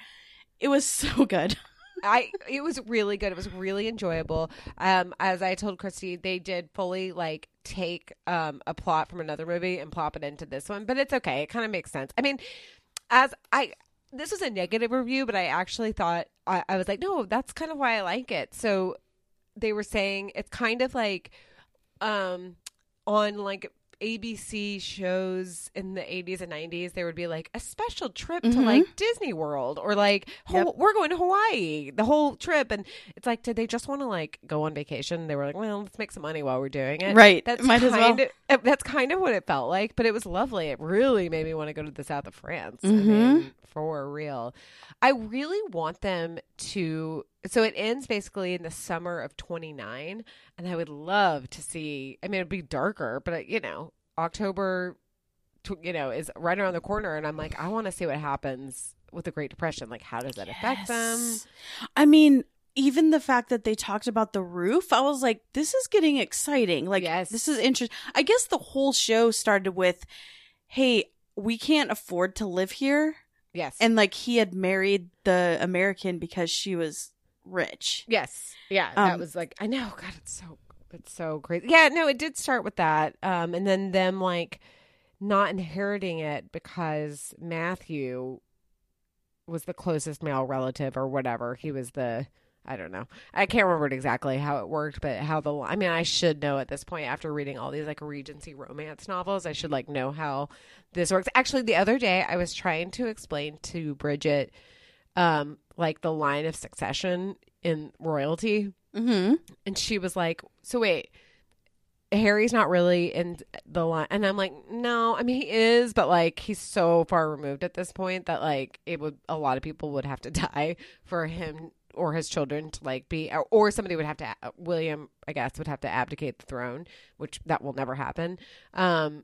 it was so good. I it was really good. It was really enjoyable. Um, as I told Christy, they did fully like take um a plot from another movie and plop it into this one, but it's okay. It kind of makes sense. I mean, as I this was a negative review, but I actually thought I, I was like, no, that's kind of why I like it. So they were saying it's kind of like um on like ABC shows in the 80s and 90s, there would be like a special trip to Mhm. like Disney World or like Yep. we're going to Hawaii, the whole trip. And it's like, did they just want to like go on vacation? They were like, well, let's make some money while we're doing it. Right. That's Might as well. kind of uh, that's kind of what it felt like, but it was lovely. It really made me want to go to the south of France. I Mhm. mean, for real. I really want them to. So it ends basically in the summer of 29, and I would love to see. I mean, it'd be darker, but uh, you know, October, you know, is right around the corner, and I'm like, I want to see what happens with the Great Depression. Like, how does that affect them? I mean, even the fact that they talked about the roof, I was like, this is getting exciting. Like, Yes. this is interesting. I guess the whole show started with, hey, we can't afford to live here. Yes, And like, he had married the American because she was rich. Yes. Yeah. that Um, was like I know, God, it's so it's so crazy. Yeah, no, it did start with that. Um and then them like not inheriting it because Matthew was the closest male relative or whatever. He was the I don't know. I can't remember exactly how it worked, but how the I mean, I should know at this point after reading all these like Regency romance novels. I should like know how this works. Actually, the other day I was trying to explain to Bridget um like the line of succession in royalty Mm-hmm. and she was like so wait harry's not really in the line and i'm like no i mean he is but like he's so far removed at this point that like it would a lot of people would have to die for him or his children to like be or, or somebody would have to william i guess would have to abdicate the throne which that will never happen um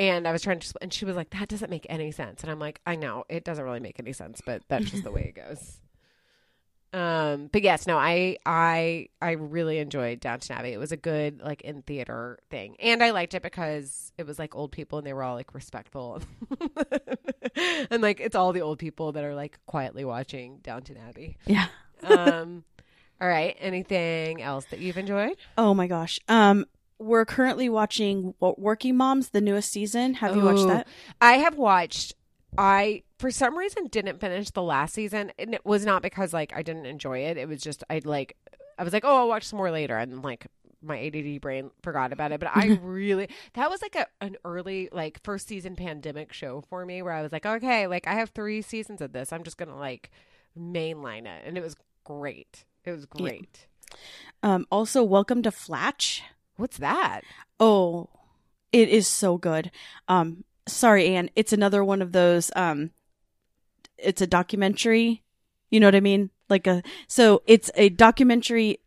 and I was trying to, and she was like, "That doesn't make any sense." And I'm like, "I know it doesn't really make any sense, but that's just the way it goes." Um, but yes, no, I I I really enjoyed Downton Abbey. It was a good like in theater thing, and I liked it because it was like old people and they were all like respectful, and like it's all the old people that are like quietly watching Downton Abbey. Yeah. Um, all right, anything else that you've enjoyed? Oh my gosh. Um, we're currently watching Wo- Working Moms, the newest season. Have you watched that? I have watched. I for some reason didn't finish the last season, and it was not because like I didn't enjoy it. It was just I like I was like, oh, I'll watch some more later, and like my ADD brain forgot about it. But I really that was like a an early like first season pandemic show for me, where I was like, okay, like I have three seasons of this. I'm just gonna like mainline it, and it was great. It was Yeah. great. Um, also, Welcome to Flatch. What's that? Oh, it is so good. Um, sorry, Anne. It's another one of those. Um, it's a documentary. You know what I mean? Like a so it's a documentary.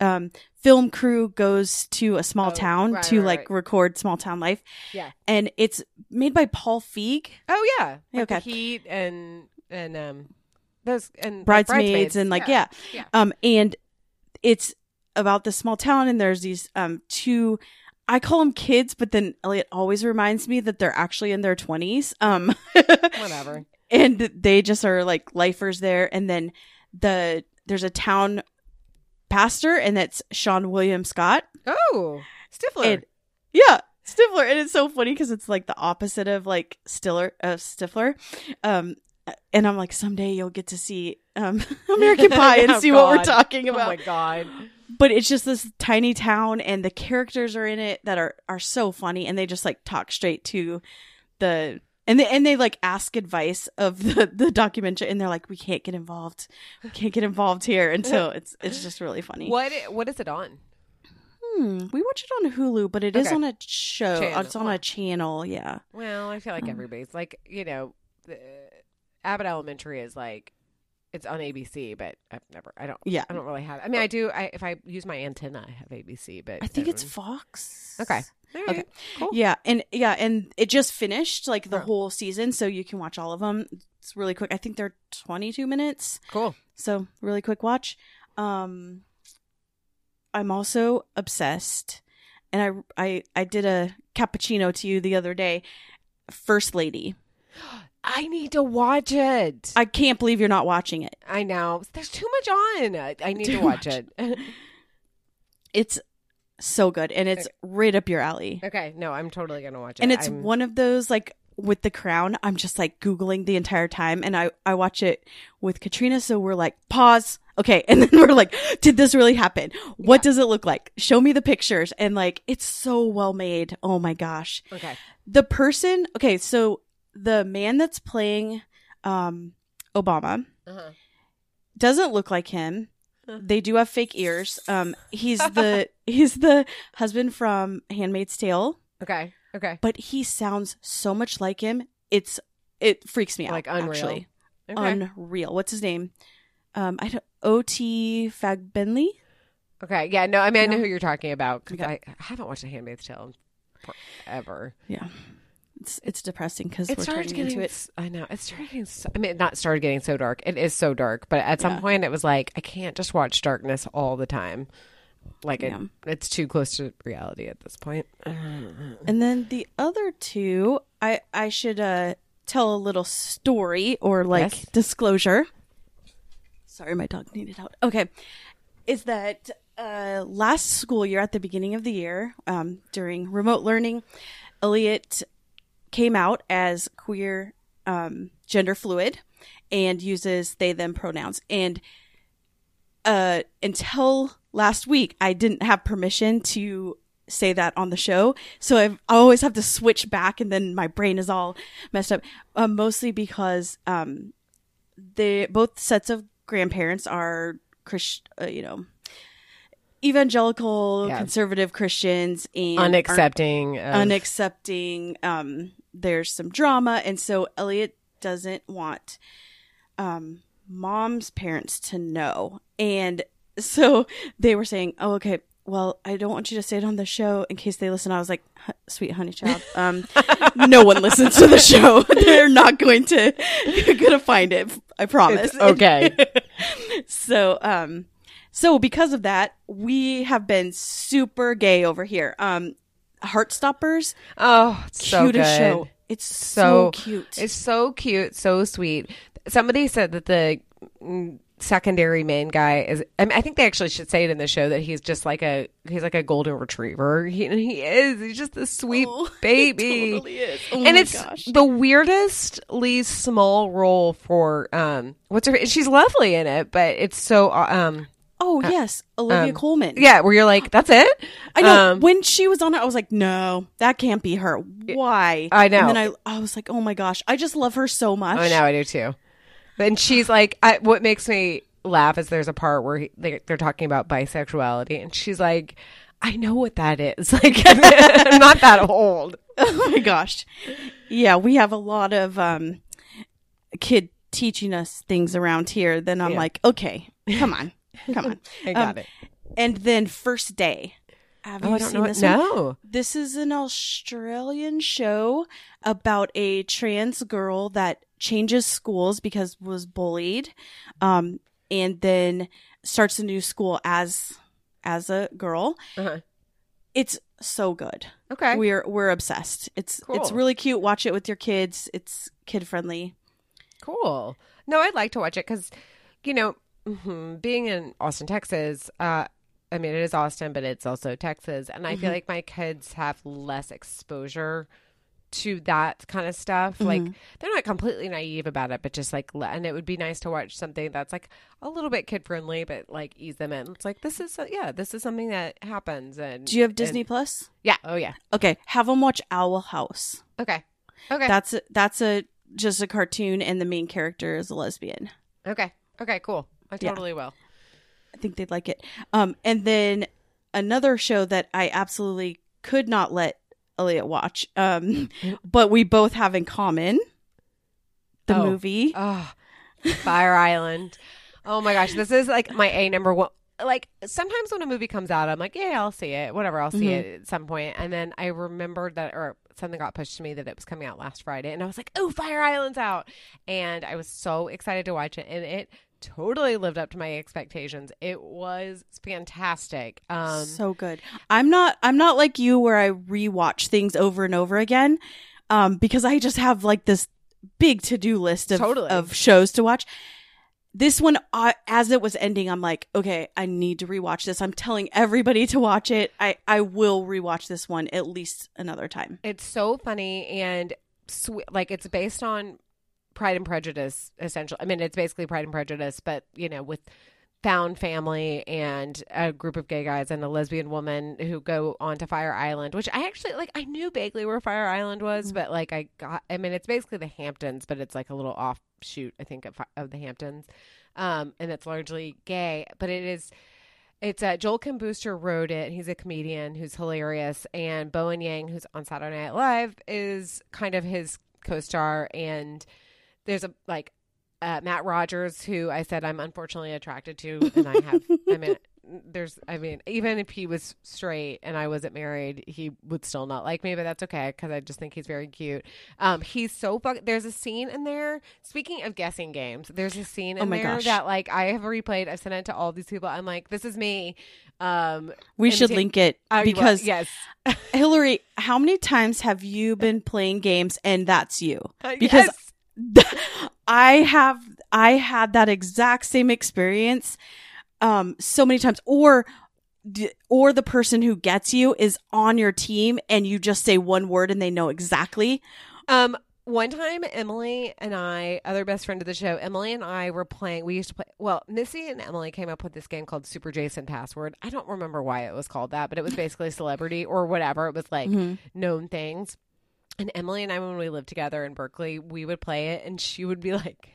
Um, film crew goes to a small Oh, town right, to right, like right. record small town life. Yeah. and it's made by Paul Feig. Oh yeah, like Okay. Heat and and um those and like, bridesmaids, and like yeah. Yeah. um and it's about this small town and there's these um two i call them kids but then elliot always reminds me that they're actually in their 20s um whatever. and they just are like lifers there and then the there's a town pastor and that's seann william scott Oh, Stifler. and yeah stifler and it's so funny because it's like the opposite of like stiller uh, stifler um and i'm like someday you'll get to see um american pie and Oh, see what we're God. talking oh about my god. But it's just this tiny town and the characters are in it that are are so funny and they just like talk straight to the and they and they like ask advice of the the documentary and they're like we can't get involved we can't get involved here and so it's it's just really funny What what is it on? hmm, we watch it on hulu but it is Okay. on a show Channel. it's on a channel yeah Well, I feel like Um. everybody's like you know, the, Abbott Elementary is like it's on ABC, but I've never. I don't. Yeah. I don't really have. I mean, I do. I if I use my antenna, I have ABC, but I think it's Fox. okay. All Okay. Cool. Yeah, and yeah, and it just finished like the Oh. whole season, so you can watch all of them. It's really quick. I think they're 22 minutes, Cool. so really quick watch. Um I'm also obsessed and I I I did a cappuccino to you the other day. First Lady. I need to watch it. I can't believe you're not watching it. I know. There's too much on. I, I need Too to watch much. it. It's so good and it's right up your alley. okay. No, I'm totally gonna watch it. and it's I'm- one of those like with the crown i'm just like googling the entire time and i i watch it with katrina so we're like pause okay and then we're like did this really happen what does it look like show me the pictures and like it's so well made oh my gosh okay. the person okay so the man that's playing um obama Uh-huh. doesn't look like him they do have fake ears um he's the he's the husband from handmaid's tale Okay. Okay. but he sounds so much like him. It's it freaks me out. Like unreal. Actually, Okay. unreal. What's his name? Um, I don't. O.T. Fagbenle. okay. Yeah. No. I mean, I know who you're talking about because Okay. I haven't watched A Handmaid's Tale forever. Yeah, it's it's depressing because It we're started turning getting. into it. I know it started getting. So, I mean, not started getting so dark. It is so dark, but at some Yeah. point, it was like I can't just watch darkness all the time. Like Yeah. it, it's too close to reality at this point. And then the other two, I I should uh tell a little story or like Yes. disclosure. Sorry, my dog needed out. Okay, is that uh last school year at the beginning of the year, um during remote learning, Elliot came out as queer, um gender fluid, and uses they them pronouns and uh until last week I didn't have permission to say that on the show. So I've, I always have to switch back and then my brain is all messed up. Um, mostly because um they both sets of grandparents are Christ, uh, you know, evangelical Yeah. conservative Christians and Unaccepting. Of, unaccepting. Um, there's some drama, and so Elliot doesn't want um, mom's parents to know, and so they were saying, "Oh, okay." Well, I don't want you to say it on the show in case they listen. I was like, "Sweet honey child, um, no one listens to the show. They're not going to gonna find it. I promise." It's okay. so, um, so because of that, we have been super gay over here. Um, Heartstoppers, oh, it's so cutest good. show. It's so, So- cute. It's so cute, so sweet. Somebody said that the secondary main guy is. I, mean, I think they actually should say it in the show that he's just like a he's like a golden retriever. He, he is. He's just a sweet Oh, baby. totally is. Oh and it's gosh. the weirdestly small role for um what's her she's lovely in it but it's so uh, um oh yes, Olivia um, Colman. yeah where you're like that's it I know. Um, when she was on it, I was like, no, that can't be her. Why? I know. And then I, I was like, oh my gosh, I just love her so much. I know I do too and she's like I, what makes me laugh is there's a part where he, they, they're talking about bisexuality and she's like I know what that is like I'm not that old oh my gosh. Yeah, we have a lot of um kid teaching us things around here. Then I'm Yeah. like, okay, come on, come on. I got Um, it And then first day. Have oh you I don't seen know what, this one? no This is an Australian show about a trans girl that changes schools because was bullied, um, and then starts a new school as as a girl. uh-huh. It's so good. okay We're we're obsessed. It's it's really cute. Watch it with your kids. It's kid friendly. Cool. No, I'd like to watch it because, you know, mhm, being in Austin, Texas, uh, I mean, it is Austin, but it's also Texas. And I feel Mhm. like my kids have less exposure to that kind of stuff. Like, Mhm. they're not completely naive about it, but just like, and it would be nice to watch something that's like a little bit kid friendly, but like ease them in. It's like, this is, yeah, this is something that happens. And Do you have and- Disney Plus? yeah. Oh, yeah. Okay, have them watch Owl House. Okay. Okay. That's a, that's a just a cartoon, and the main character is a lesbian. okay. Okay. Cool. I Yeah. totally will. I think they'd like it. Um, and then another show that I absolutely could not let Elliot watch, um, but we both have in common the Oh. movie Oh, Fire Island. Oh my gosh, this is like my A number one. Like sometimes when a movie comes out, I'm like, yeah, I'll see it, whatever, I'll see Mhm. it at some point. And then I remembered that, or something got pushed to me that it was coming out last Friday, and I was like, oh, Fire Island's out, and I was so excited to watch it, and it totally lived up to my expectations. It was fantastic. Um, so good. I'm not I'm not like you where I rewatch things over and over again. Um, because I just have like this big to-do list of Totally. of shows to watch. This one I, as it was ending, I'm like, okay, I need to rewatch this. I'm telling everybody to watch it. I I will rewatch this one at least another time. It's so funny and sweet. Like it's based on Pride and Prejudice, essentially. I mean, it's basically Pride and Prejudice, but you know, with found family and a group of gay guys and a lesbian woman who go on to Fire Island, which I actually like. I knew vaguely where Fire Island was, but like I got. I mean, it's basically the Hamptons, but it's like a little offshoot, I think, of, of the Hamptons, um, and it's largely gay, but it is. It's uh, Joel Kim Booster wrote it. He's a comedian who's hilarious, and Bowen Yang, who's on Saturday Night Live, is kind of his co-star. And there's a like uh, Matt Rogers, who I said I'm unfortunately attracted to, and I have. I mean, there's. I mean, even if he was straight and I wasn't married, he would still not like me, but that's okay because I just think he's very cute. Um, he's so fuck. There's a scene in there. Speaking of guessing games, there's a scene in Oh my there gosh. that like I have replayed. I've sent it to all these people. I'm like, this is me. Um, We should imitate- link it because yes, Hillary, how many times have you been playing games and that's you? Because Yes. I have I had that exact same experience um so many times or or the person who gets you is on your team and you just say one word and they know exactly. Um, one time, Emily and I, other best friend of the show, Emily and I were playing. We used to play. Well, Missy and Emily came up with this game called Super Jason Password. I don't remember why it was called that, but it was basically celebrity or whatever. It was like Mhm. known things. And Emily and I, when we lived together in Berkeley, we would play it, and she would be like,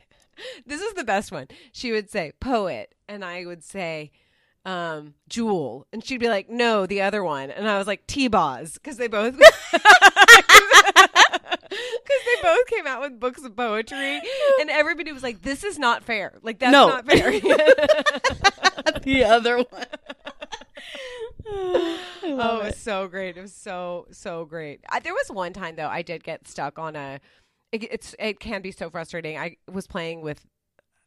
"This is the best one." She would say poet, and I would say um jewel and she'd be like no the other one and i was like t-boz because they both because they both came out with books of poetry and everybody was like this is not fair like that's No. not fair the other one. Oh love it was it. so great. It was so so great. I, there was one time though i did get stuck on a it, it's it can be so frustrating. I was playing with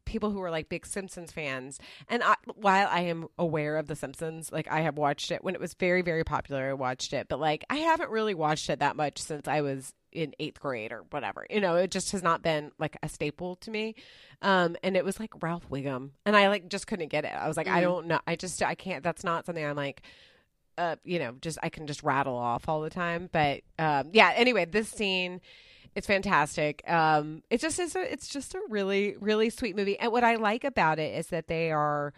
people who were like big simpsons fans and I, while i am aware of the simpsons like i have watched it. When it was very very popular i watched it. But like i haven't really watched it that much since i was in eighth grade or whatever. You know it just has not been like a staple to me. Um and it was like ralph wiggum. And i like just couldn't get it. I was like i Mm. don't know. I just i can't that's not something i'm like uh, you know, just I can just rattle off all the time. But um, yeah, anyway, this scene it's fantastic. Um, it's just is. a, it's just a really really sweet movie. And what I like about it is that they are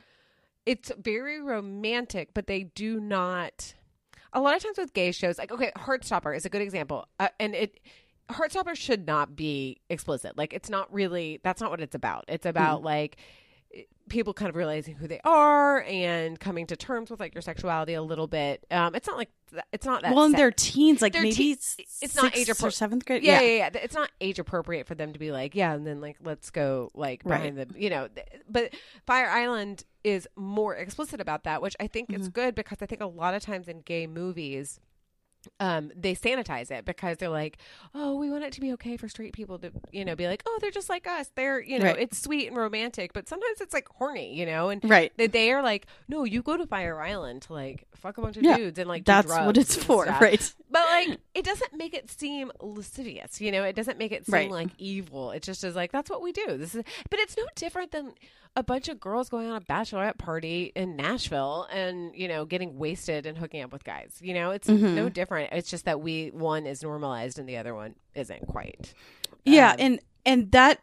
it's very romantic, but they do not. A lot of times with gay shows, like okay, Heartstopper is a good example, uh, and it. Heartstopper should not be explicit. Like it's not really. That's not what it's about. It's about like people kind of realizing who they are and coming to terms with like your sexuality a little bit. Um, it's not like it's not that. well, and sad. they're teens, like They're maybe teen- it's, not age or seventh grade. yeah, yeah, yeah, It's not age appropriate for them to be like, yeah, and then like let's go like Right. behind the, you know. th- But Fire Island is more explicit about that, which I think is Mm-hmm. good because I think a lot of times in gay movies. Um, they sanitize it because they're like, oh, we want it to be okay for straight people to, you know, be like, oh, they're just like us. They're, you know, Right. it's sweet and romantic, but sometimes it's like horny, you know, and right. they, they are like, no, you go to Fire Island to like fuck a bunch of Yeah, dudes and like do That's what it's for, stuff. right? But like, it doesn't make it seem lascivious, you know. It doesn't make it seem Right. like evil. It just is like that's what we do. This is, but it's no different than a bunch of girls going on a bachelorette party in Nashville and you know getting wasted and hooking up with guys. You know, it's Mhm. no different. It's just that we one is normalized and the other one isn't quite. Yeah, Um, and and that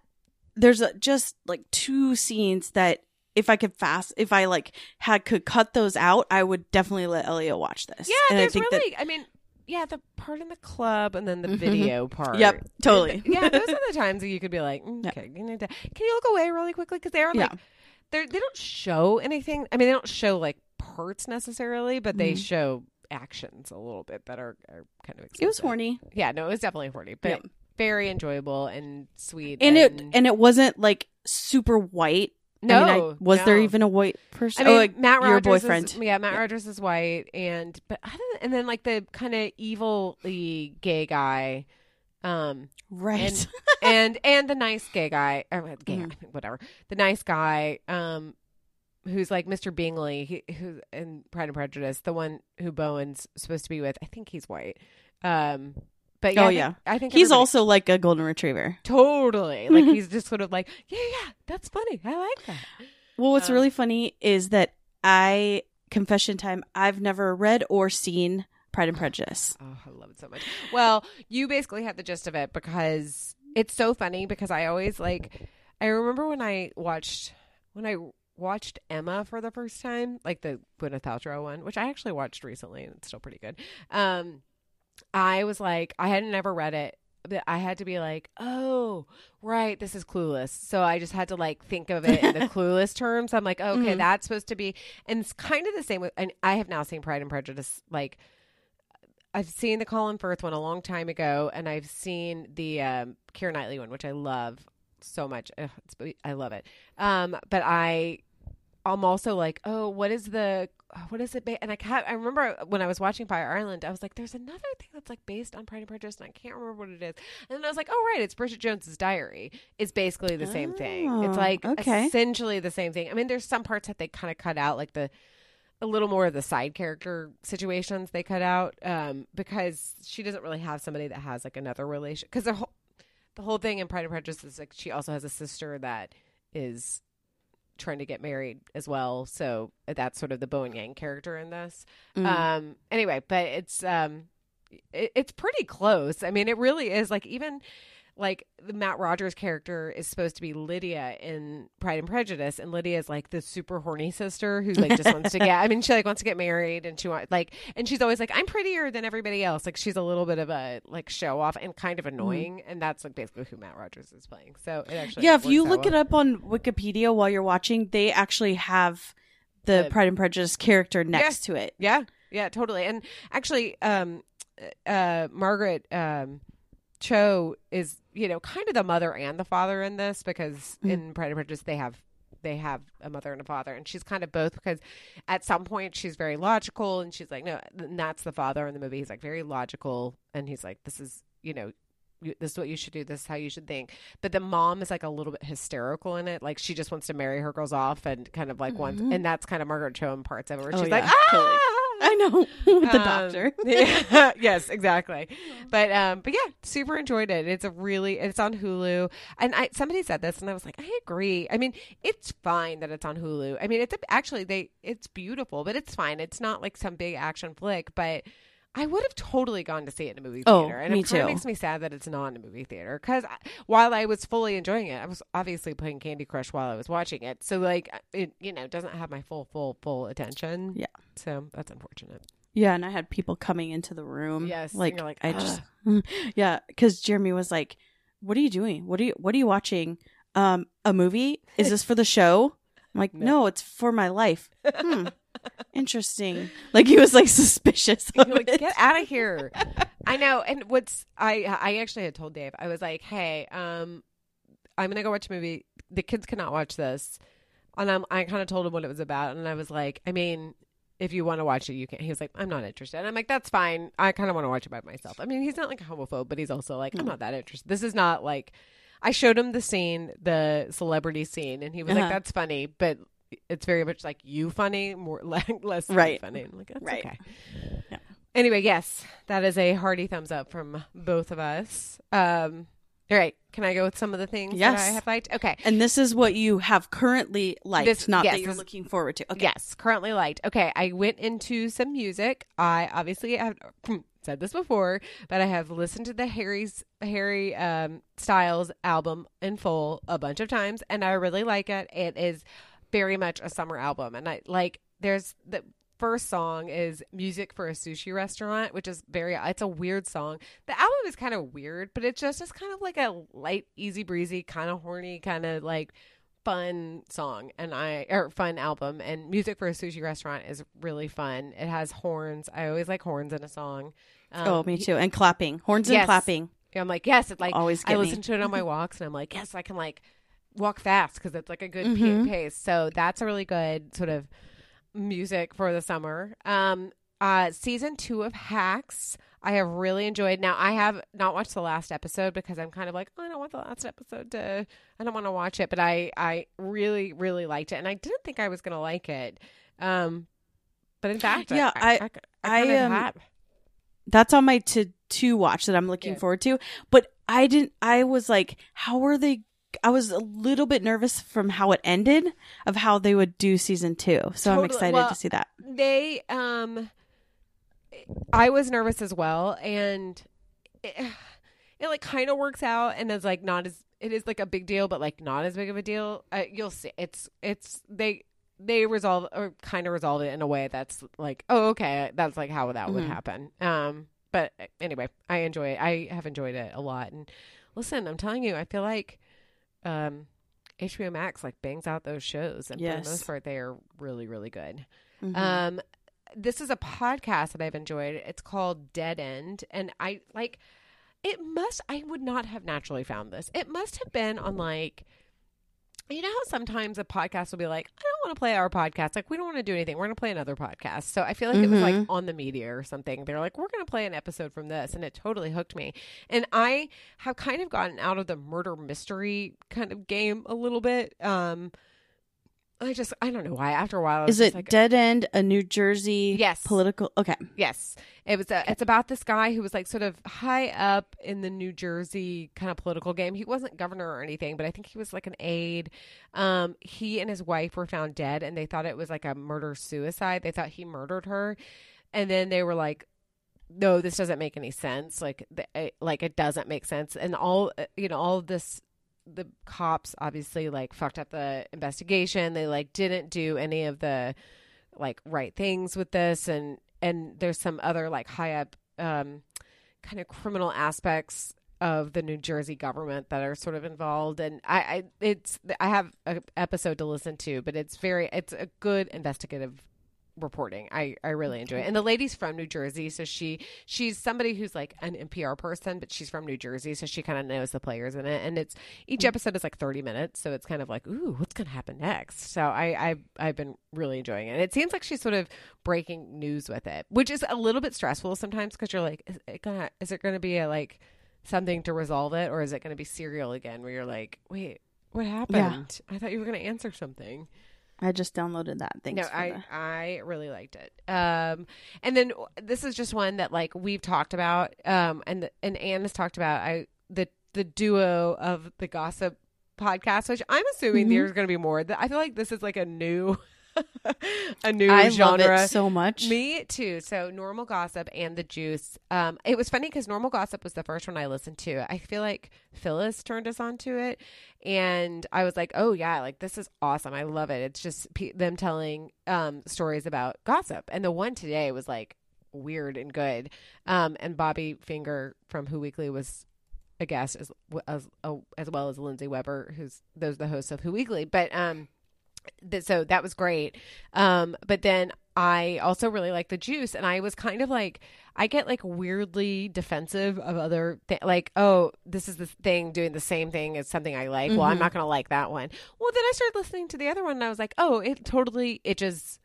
there's a, just like two scenes that if I could fast, if I like had could cut those out, I would definitely let Elio watch this. Yeah, and I there's think that really. I mean. Yeah, the part in the club and then the Mhm. video part. Yep, totally. yeah, those are the times that you could be like, mm, okay, you need to. Can you look away really quickly because they're Yeah. like, they're they don't show anything. I mean, they don't show like parts necessarily, but they Mhm. show actions a little bit that are, are kind of. it was horny, Yeah, no, it was definitely horny, but Yeah. very enjoyable and sweet. and it and it wasn't like super white. No, I mean, I, was there even a white person? I mean, oh, like Matt Rogers your boyfriend. Is, yeah, Matt Rogers is white, and but and then like the kind of evilly gay guy, um, right. and and the nice gay guy, or gay, Mhm. whatever, the nice guy, um, who's like Mr. Bingley, he, who's in Pride and Prejudice, the one who Bowen's supposed to be with. I think he's white. Um, but yeah, Oh, I think, yeah. I think He's also like a golden retriever. totally like he's just sort of like, yeah, yeah, that's funny. I like that. Well, what's Um, really funny is that I confession time. I've never read or seen Pride and Prejudice. Oh, I love it so much. Well, you basically have the gist of it because it's so funny because I always like I remember when I watched when I watched Emma for the first time, like the Gwyneth Paltrow one, which I actually watched recently and it's still pretty good. Um I was like I hadn't ever read it. But I had to be like, oh, right, this is clueless. So I just had to like think of it in the clueless terms. I'm like, okay, Mhm. that's supposed to be, and it's kind of the same with. And I have now seen Pride and Prejudice like I've seen the Colin Firth one a long time ago, and I've seen the um, Keira Knightley one, which I love so much. Ugh, it's, I love it. Um, but I, I'm also like, oh, what is the, what is it? Ba-? And I can't. I remember when I was watching Fire Island, I was like, there's another thing that's like based on Pride and Prejudice, and I can't remember what it is. And then I was like, oh right, it's Bridget Jones's Diary. It's basically the same thing. It's Oh, like okay. essentially the same thing. I mean, there's some parts that they kind of cut out, like the a little more of the side character situations they cut out um, because she doesn't really have somebody that has like another relation because the whole the whole thing in Pride and Prejudice is like she also has a sister that is trying to get married as well. So that's sort of the Bowen Yang character in this. Mm. um anyway but it's um it, it's pretty close. I mean it really is like even like the Matt Rogers character is supposed to be Lydia in Pride and Prejudice, and Lydia is like the super horny sister who like just wants to get. I mean, she like wants to get married, and she want like, and she's always like, I'm prettier than everybody else. Like she's a little bit of a like show off and kind of annoying, and that's like basically who Matt Rogers is playing. So it actually yeah, if you look well. it up on Wikipedia while you're watching, they actually have the The- Pride and Prejudice character next to it. Yeah, yeah, totally. And actually, um, uh, Margaret um, Cho is you know kind of the mother and the father in this because Mm. in Pride and Prejudice they have they have a mother and a father, and she's kind of both because at some point she's very logical and she's like no, and that's the father in the movie. He's like very logical, and he's like this is you know. This is what you should do. This is how you should think. But the mom is like a little bit hysterical in it. Like she just wants to marry her girls off and kind of like wants, Mhm. and that's kind of Margaret Cho in parts of it where Oh, she's yeah, like, ah! totally. I know with the Um, doctor. yeah, yes, exactly. But um, but yeah, super enjoyed it. It's a really it's on Hulu, and I somebody said this, and I was like, I agree. I mean, it's fine that it's on Hulu. I mean, it's actually they it's beautiful, but it's fine. It's not like some big action flick, but. I would have totally gone to see it in a movie Oh, theater, and me it kind too. of makes me sad that it's not in a movie theater. Because while I was fully enjoying it, I was obviously playing Candy Crush while I was watching it, so like it, you know, doesn't have my full, full, full attention. Yeah. so that's unfortunate. Yeah, and I had people coming into the room. Yes, like, you're like, I just yeah, because Jeremy was like, "What are you doing? What are you What are you watching? Um, a movie? Is this for the show?" I'm like, No. "No, it's for my life." Hmm. Interesting. Like he was like suspicious. Like, get out of here. I know. And what's I I actually had told Dave, I was like, hey, um, I'm gonna go watch a movie. The kids cannot watch this. And I'm, I kind of told him what it was about, and I was like, I mean, if you want to watch it, you can. He was like, I'm not interested. And I'm like, that's fine. I kind of want to watch it by myself. I mean, he's not like a homophobe, but he's also like, I'm not that interested. This is not like. I showed him the scene, the celebrity scene, and he was like, Uh-huh. "That's funny," but it's very much like you funny, more like less Right. funny. I'm like, "That's Right. okay." Yeah. Anyway, yes, that is a hearty thumbs up from both of us. Um, all right, can I go with some of the things that I have liked? Okay, And this is what you have currently liked, This- not yes, that you're looking forward to. Okay. Yes, currently liked. Okay, I went into some music. I obviously have said this before, but I have listened to the Harry's Harry um, Styles album in full a bunch of times, and I really like it. It is very much a summer album, and I like. There's the first song is music for a sushi restaurant, which is very. It's a weird song. The album is kind of weird, but it's just just kind of like a light, easy breezy, kind of horny, kind of like fun song and I or fun album and music for a sushi restaurant is really fun. It has horns. I always like horns in a song. Um, oh, me too. And clapping, horns Yes. and clapping. I'm like, yes, it like Always I get me. listen to it on my walks and I'm like, yes, I can like walk fast because it's like a good Mhm. pace. So that's a really good sort of music for the summer. Um, uh, season two of Hacks, I have really enjoyed. Now I have not watched the last episode because I'm kind of like, oh, I don't want the last episode to, I don't want to watch it, but I, I really, really liked it, and I didn't think I was gonna like it. Um, but in fact, Yeah, I, I, I- I, I, um. That's on my to to watch that I'm looking Yeah. forward to. But I didn't. I was like, how are they? I was a little bit nervous from how it ended of how they would do season two. So I'm excited Well, to see that. they um i was nervous as well and it, it like kind of works out and is like not as it is like a big deal but like not as big of a deal uh, you'll see it's it's they they resolve or kind of resolve it in a way that's like oh okay that's like how that would Mhm. happen um but anyway i enjoy it i have enjoyed it a lot and listen i'm telling you i feel like um hbo max like bangs out those shows and for the most part they are really really good Mhm. um, this is a podcast that I've enjoyed. It's called Dead End, and I like. It must. I would not have naturally found this. It must have been on like. You know how sometimes a podcast will be like, I don't want to play our podcast. Like, we don't want to do anything. We're going to play another podcast. So I feel like it was like Mhm. on the media or something. They're like, we're going to play an episode from this. And it totally hooked me. And I have kind of gotten out of the murder mystery kind of game a little bit. Um, I just, I don't know why. After a while, I was Is just it like, Dead End, a New Jersey Yes. political? Okay. Yes, it was. A, it's about this guy who was like sort of high up in the New Jersey kind of political game. He wasn't governor or anything, but I think he was like an aide. Um, he and his wife were found dead, and they thought it was like a murder suicide. They thought he murdered her, and then they were like, "No, this doesn't make any sense. Like, the, it, like it doesn't make sense." And all uh, you know, all of this the cops obviously like fucked up the investigation. They like didn't do any of the like right things with this and and there's some other like high up um kind of criminal aspects of the New Jersey government that are sort of involved and I, I it's I have an episode to listen to but it's very it's a good investigative reporting. I I really enjoy it. And the lady's from New Jersey, so she she's somebody who's like an NPR person, but she's from New Jersey, so she kind of knows the players in it. And it's each hmm. episode is like 30 minutes, so it's kind of like, ooh, what's going to happen next? So I I I've been really enjoying it. And it seems like she's sort of breaking news with it, which is a little bit stressful sometimes because you're like, is it gonna is it going to be a like something to resolve it, or is it going to be serial again, where you're like, wait. What happened? I thought you were going to answer something. I just downloaded that. Thanks. No, for I the- I really liked it. Um, and then this is just one that like we've talked about. Um, and and Anne has talked about. I the the duo of the gossip podcast, which I'm assuming Mhm. there's going to be more. I feel like this is like a new a new I genre. love it so much. Me too. So normal gossip and the juice. Um, it was funny because normal gossip was the first one I listened to. I feel like Phyllis turned us on to it, and I was like, oh yeah, like this is awesome. I love it. It's just pe- them telling um stories about gossip, and the one today was like weird and good. Um, and Bobby Finger from Who Weekly was a guest as as as well as Lindsey Weber, who's those the hosts of Who Weekly, but um so that was great. Um, but then I also really like the juice, and I was kind of like, I get like weirdly defensive of other th- like, oh, this is the thing doing the same thing as something I like. Well, I'm Mhm. not going to like that one. Well, then I started listening to the other one, and I was like, oh, it totally it just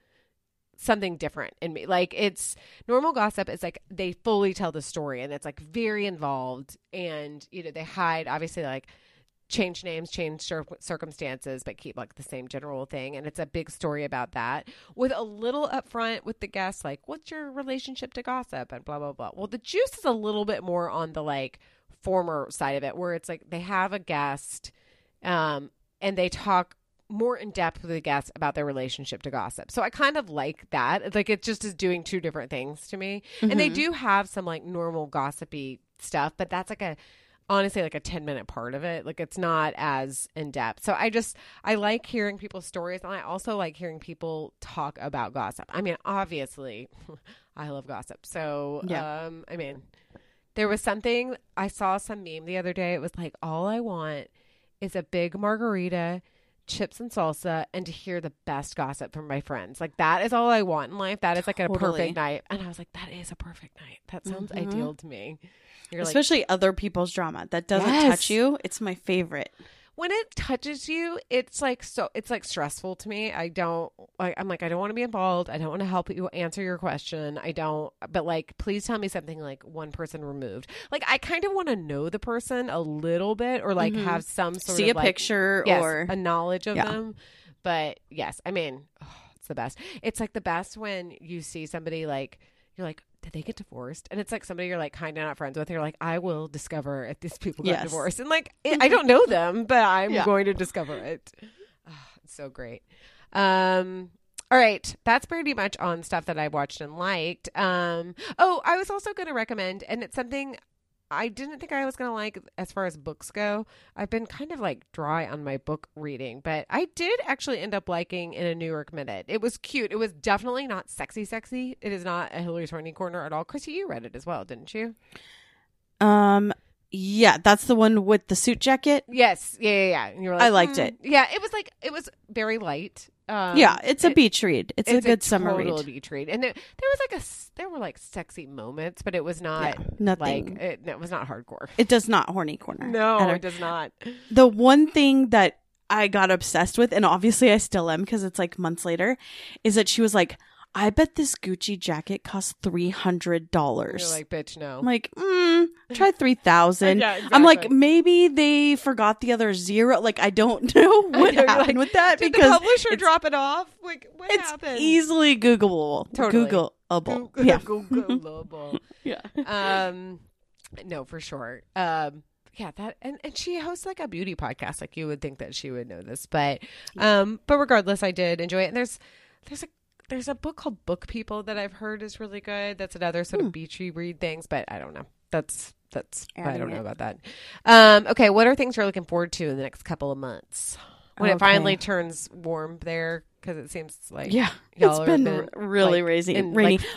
something different in me. Like it's normal gossip is like they fully tell the story, and it's like very involved, and you know they hide obviously like change names, change cir- circumstances, but keep like the same general thing. And it's a big story about that with a little upfront with the guests, like, what's your relationship to gossip and blah, blah, blah. Well, the juice is a little bit more on the like former side of it, where it's like they have a guest um, and they talk more in depth with the guests about their relationship to gossip. So I kind of like that. It's Like it just is doing two different things to me. And they Mhm. do have some like normal gossipy stuff, but that's like a honestly like a 10 minute part of it. Like it's not as in depth. So I just I like hearing people's stories and I also like hearing people talk about gossip. I mean, obviously I love gossip. So Yeah. um I mean, there was something I saw some meme the other day. It was like all I want is a big margarita, chips and salsa, and to hear the best gossip from my friends. Like that is all I want in life. That is like a perfect night. And I was like, that is a perfect night. That sounds Mhm. ideal to me. You're like, Especially other people's drama that doesn't Yes. touch you. It's my favorite. when it touches you, it's like so it's like stressful to me. I don't like I'm like I don't want to be involved. I don't want to help you answer your question. I don't but like please tell me something like one person removed. Like I kind of want to know the person a little bit or like Mhm. have some sort See of a like, picture yes, or a knowledge of Yeah. them. But yes, I mean, oh, it's the best. It's like the best when you see somebody like you're like, did they get divorced? And it's like somebody you're like kind of not friends with. You're like, I will discover if these people got Yes. divorced. And like, I I don't know them, but I'm Yeah. going to discover it. Ah, it's so great. Um, all right, that's pretty much on stuff that I watched and liked. Um, oh, I was also going to recommend, and it's something I didn't think I was going to like as far as books go. I've been kind of like dry on my book reading, but I did actually end up liking In a New York Minute. It was cute. It was definitely not sexy, sexy. It is not a Hillary's horny corner at all. Chrissy, you read it as well, didn't you? um yeah, that's the one with the suit jacket. Yes. Yeah, yeah, yeah. And you were I liked "Hmm." it. Yeah, it was like it was very light. Um, yeah, it's a it- beach read. It's, a good summer total read. beach read, and it, there was like a there were like sexy moments, but it was not Yeah, nothing. like it, it was not hardcore. it does not horny corner. No, it does not. the one thing that I got obsessed with, and obviously I still am because it's like months later, is that she was like, I bet this Gucci jacket costs three hundred dollars. You're like, bitch, no. I'm like, mm, try three thousand. Yeah, I'm like, maybe they forgot the other zero. Like, I don't know what know, happened like, with that Did because the publisher drop it off? Like, what it's happened? easily Googleable. Totally. Googleable. Google- Yeah. Googleable. Yeah. um, no, for sure. Um, yeah, that and, and she hosts like a beauty podcast. Like you would think that she would know this, but um, but regardless, I did enjoy it. And there's there's a there's a book called Book People that I've heard is really good. That's another sort Hmm. of beachy read things, but I don't know. That's that's I don't know it. about that. Um, okay, what are things you're looking forward to in the next couple of months when it finally turns warm there? Because it seems like Yeah. It's been been, really like, raisy, in rainy. like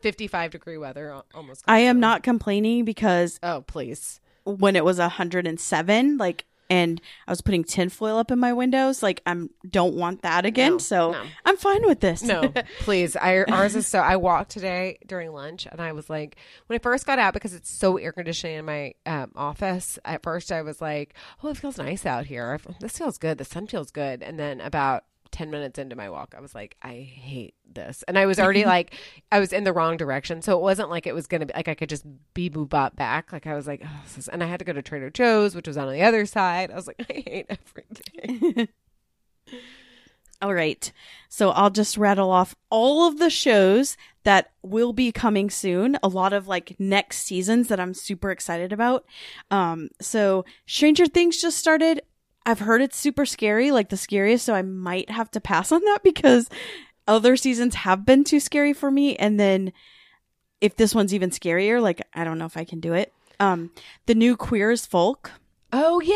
55 degree weather almost. I am not complaining because Oh, please. when it was 107 like and i was putting tinfoil up in my windows like i'm don't want that again No, so no. i'm fine with this No, please. I, ours is so. I walked today during lunch, and I was like, when I first got out, because it's so air conditioning in my um, office. At first, I was like, "Oh, it feels nice out here. This feels good. The sun feels good." And then about ten minutes into my walk, I was like, "I hate this," and I was already like, I was in the wrong direction. So it wasn't like it was gonna be like I could just be boop back. Like I was like, oh, is, and I had to go to Trader Joe's, which was on the other side. I was like, I hate everything. all right so i'll just rattle off all of the shows that will be coming soon a lot of like next seasons that i'm super excited about um so stranger things just started i've heard it's super scary like the scariest so i might have to pass on that because other seasons have been too scary for me and then if this one's even scarier like i don't know if i can do it um the new queer as folk Oh yeah,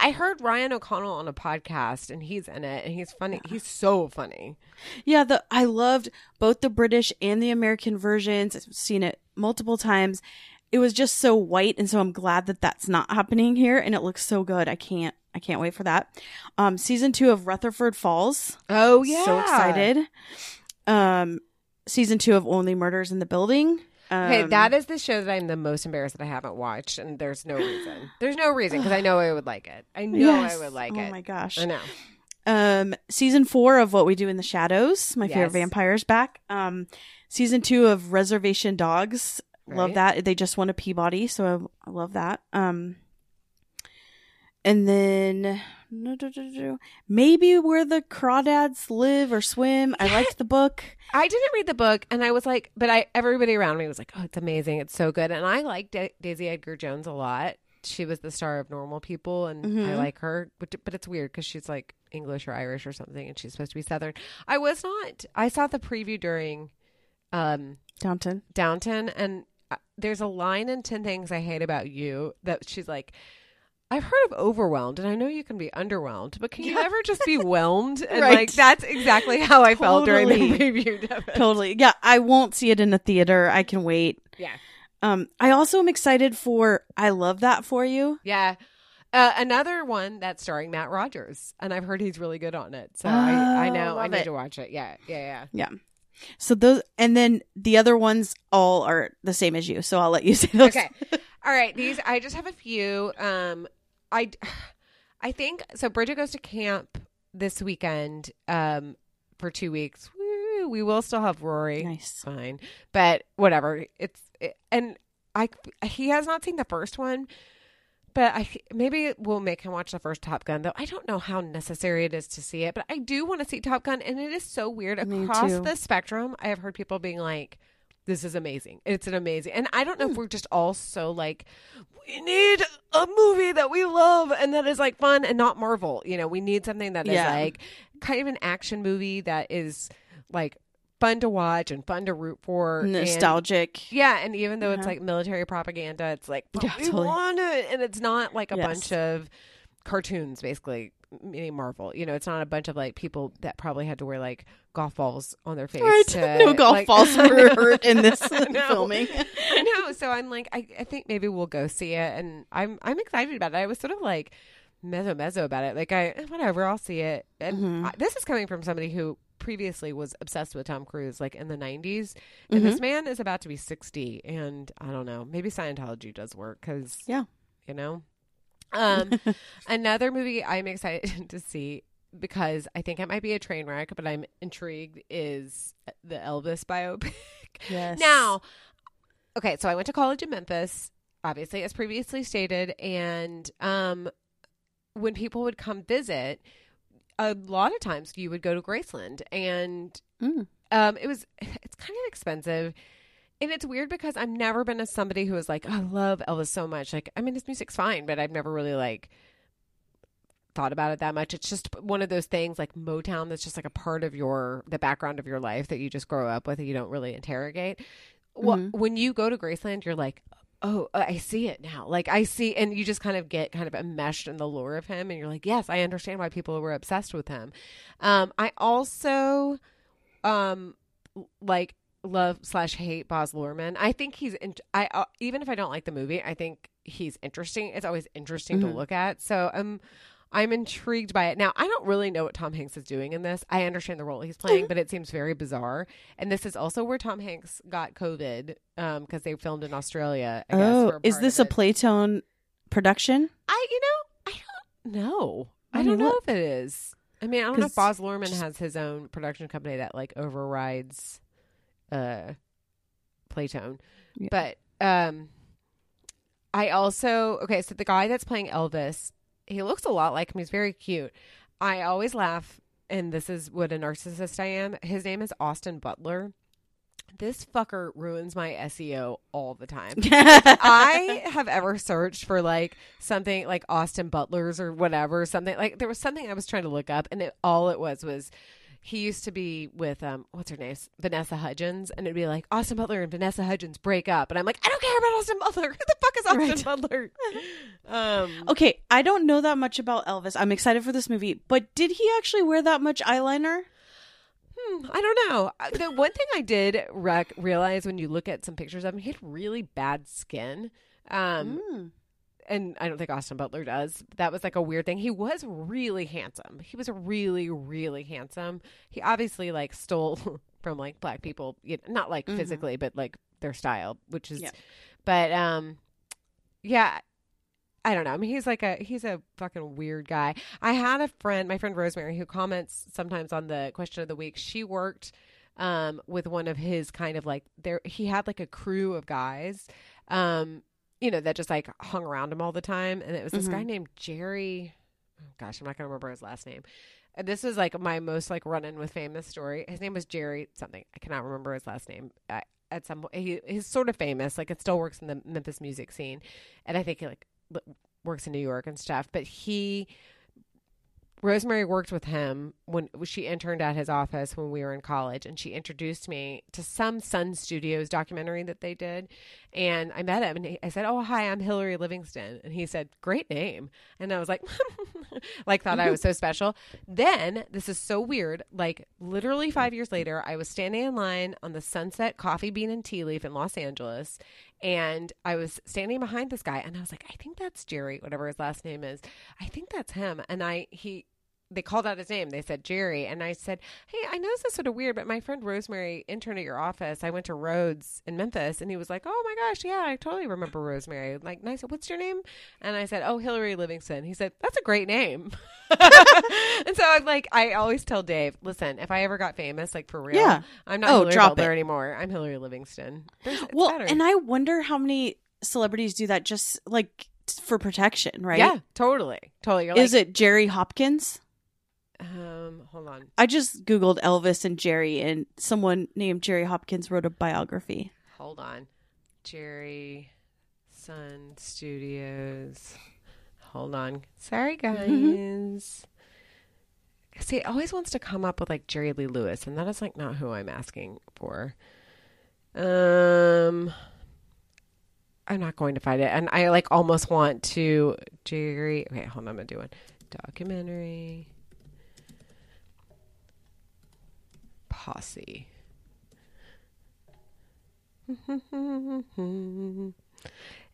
I heard Ryan O'Connell on a podcast, and he's in it, and he's funny. He's so funny. Yeah, the I loved both the British and the American versions. I've seen it multiple times. It was just so white, and so I'm glad that that's not happening here, and it looks so good. I can't, I can't wait for that. Um, season two of Rutherford Falls. Oh yeah, so excited. Um, season two of Only Murders in the Building. Um, Okay, that is the show that I'm the most embarrassed that I haven't watched, and there's no reason. There's no reason because I know I would like it. I know yes. I would like oh it. Oh my gosh. I know. Um, season four of What We Do in the Shadows. My favorite vampires back. Um, season two of Reservation Dogs. Love that. They just won a Peabody, so I, I love that. Um, and then maybe where the crawdads live or swim. I liked the book. I didn't read the book, and I was like, but I everybody around me was like, "Oh, it's amazing! It's so good!" And I liked da- Daisy Edgar Jones a lot. She was the star of Normal People, and I Mhm. like her. But, but it's weird because she's like English or Irish or something, and she's supposed to be Southern. I was not. I saw the preview during um, Downton. Downton, and uh, there's a line in Ten Things I Hate About You that she's like. I've heard of overwhelmed, and I know you can be underwhelmed, but can you Yeah. ever just be whelmed? And Right. like that's exactly how I felt during the preview. Totally. Yeah, I won't see it in a theater. I can wait. Yeah. Um, I also am excited for I Love That For You. Yeah. Uh, another one that's starring Matt Rogers, and I've heard he's really good on it. So I, I Oh, know I need it. to watch it. Yeah, yeah, yeah, yeah. So those, and then the other ones all are the same as you. So I'll let you say those. Okay. All right. These I just have a few. Um, I I think so. Bridget goes to camp this weekend um, for two weeks. Woo, we will still have Rory. Nice. Fine, but whatever. It's it, and I he has not seen the first one, but I maybe we'll make him watch the first Top Gun. Though I don't know how necessary it is to see it, but I do want to see Top Gun, and it is so weird Me across too. the spectrum. I have heard people being like. This is amazing. It's an amazing. And I don't Hmm. know if we're just all so like we need a movie that we love and that is like fun and not Marvel. You know, we need something that is Yeah. like kind of an action movie that is like fun to watch and fun to root for. and- Nostalgic. yeah, and even though it's Uh-huh. like military propaganda, it's like Yeah, we totally. want it, and it's not like a Yes. bunch of cartoons, basically. Meaning Marvel, you know, it's not a bunch of like people that probably had to wear like golf balls on their face. Right. to, no golf like- balls were hurt in this filming. I know. So I'm like, I, I think maybe we'll go see it, and I'm I'm excited about it. I was sort of like mezzo mezzo about it. Like I whatever, I'll see it. And Mhm. I, this is coming from somebody who previously was obsessed with Tom Cruise, like in the '90s, and this man is about to be 60, and I don't know, maybe Scientology does work because Yeah. you know. Um, another movie I'm excited to see because I think it might be a train wreck, but I'm intrigued is the Elvis biopic. Yes. Now, okay, so I went to college in Memphis, obviously, as previously stated, and um, when people would come visit, a lot of times you would go to Graceland, and Mm. um, it was it's kind of expensive. And it's weird because I've never been a somebody who was like, I love Elvis so much. Like, I mean, his music's fine, but I've never really like thought about it that much. It's just one of those things like Motown that's just like a part of your the background of your life that you just grow up with and you don't really interrogate. Well, Mhm. when you go to Graceland, you're like, oh, I see it now. Like I see, and you just kind of get kind of enmeshed in the lore of him, and you're like, yes, I understand why people were obsessed with him. Um, I also, um, like love slash hate Baz Luhrmann. I think he's in, I uh, even if I don't like the movie, I think he's interesting. It's always interesting to Mhm. look at. So um I'm intrigued by it. Now, I don't really know what Tom Hanks is doing in this. I understand the role he's playing, but it seems very bizarre. And this is also where Tom Hanks got COVID um because they filmed in Australia. I guess, Oh, is this a. Playtone production? I you know, I don't know. I I don't know if it is. I mean, I don't know if Baz Luhrmann just- has his own production company that like overrides uh Playtone. Yeah. But um I also okay, so the guy that's playing Elvis, he looks a lot like him. He's very cute. I always laugh and this is what a narcissist I am. His name is Austin Butler. This fucker ruins my SEO all the time. I have ever searched for like something like Austin Butler's or whatever, something like there was something I was trying to look up, and it, all it was was he used to be with um what's her name Vanessa Hudgens, and it'd be like Austin Butler and Vanessa Hudgens break up, and I'm like I don't care about Austin Butler. Who the fuck is Austin Butler? Um, okay, I don't know that much about Elvis. I'm excited for this movie, but did he actually wear that much eyeliner? Hmm, I don't know. Uh, The one thing I did rec- realize when you look at some pictures of him, he had really bad skin. Um, Mm. And I don't think Austin Butler does. That was like a weird thing. He was really handsome. He was really, really handsome. He obviously like stole from like black people, you know, not like Mhm. physically, but like their style, which is, Yeah. but um, yeah. I don't know. I mean, he's like a he's a fucking weird guy. I had a friend, my friend Rosemary, who comments sometimes on the question of the week. She worked um with one of his kind of like there he had like a crew of guys um you know that just like hung around him all the time and it was this guy Mhm. named Jerry oh gosh I'm not going to remember his last name. And this was like my most like run in with famous story. His name was Jerry something. I cannot remember his last name. I, at some point he, he's sort of famous like it still works in the Memphis music scene. And I think he like works in New York and stuff. But he Rosemary worked with him when she interned at his office when we were in college, and she introduced me to some Sun Studios documentary that they did. And I met him, and he, I said, "Oh, hi, I'm Hillary Livingston," and he said, "Great name," and I was like, like thought I was so special. Then this is so weird. Like literally five years later, I was standing in line on the Sunset Coffee Bean and Tea Leaf in Los Angeles, and I was standing behind this guy, and I was like, "I think that's Jerry, whatever his last name is. I think that's him." And I he they called out his name. They said Jerry, and I said, "Hey, I know this is sort of weird, but my friend Rosemary interned at your office. I went to Rhodes in Memphis, and he was like, "Oh my gosh, yeah, I totally remember Rosemary." Like, nice. What's your name? And I said, "Oh, Hillary Livingston." He said, "That's a great name." and so I'm like, I always tell Dave, "Listen, if I ever got famous, like for real, Yeah. I'm not Oh, Hillary drop Butler it. anymore. I'm Hillary Livingston." There's, well, and I wonder how many celebrities do that just like for protection, right? yeah, totally, totally. You're Is it Jerry Hopkins? Um, hold on. I just googled Elvis and Jerry, and someone named Jerry Hopkins wrote a biography. Hold on. Jerry Sun Studios. Hold on. Sorry, guys. See, it always wants to come up with like Jerry Lee Lewis, and that is like not who I'm asking for. Um, I'm not going to find it, and I like almost want to Jerry. Okay, hold on. I'm gonna do one documentary. Posse.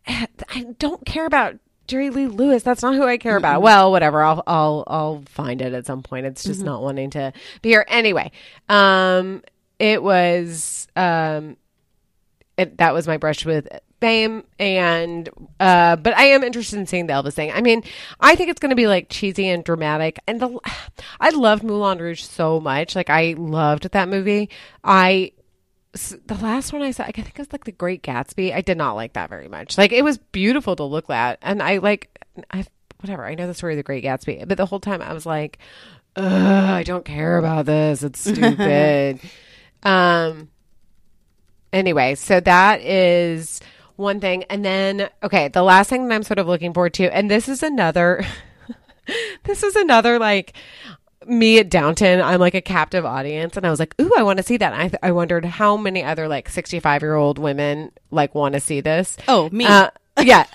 I don't care about Jerry Lee Lewis. That's not who I care about. Well, whatever. I'll I'll I'll find it at some point. It's just not wanting to be here anyway. Um, it was um, it, that was my brush with fame and uh but i am interested in seeing the elvis thing. I mean i think it's going to be like cheesy and dramatic and the i loved moulin rouge so much like i loved that movie. I the last one i saw i think it was like the great gatsby i did not like that very much. Like it was beautiful to look at and i like i whatever i know the story of the great gatsby but the whole time i was like Ugh, i don't care about this it's stupid. Um anyway, so that is one thing. And then, okay, the last thing that I'm sort of looking forward to, and this is another, this is another like me at Downton. I'm like a captive audience, and I was like, ooh, I want to see that. And I, I wondered how many other like 65 year old women like want to see this. Oh, me. Uh, yeah,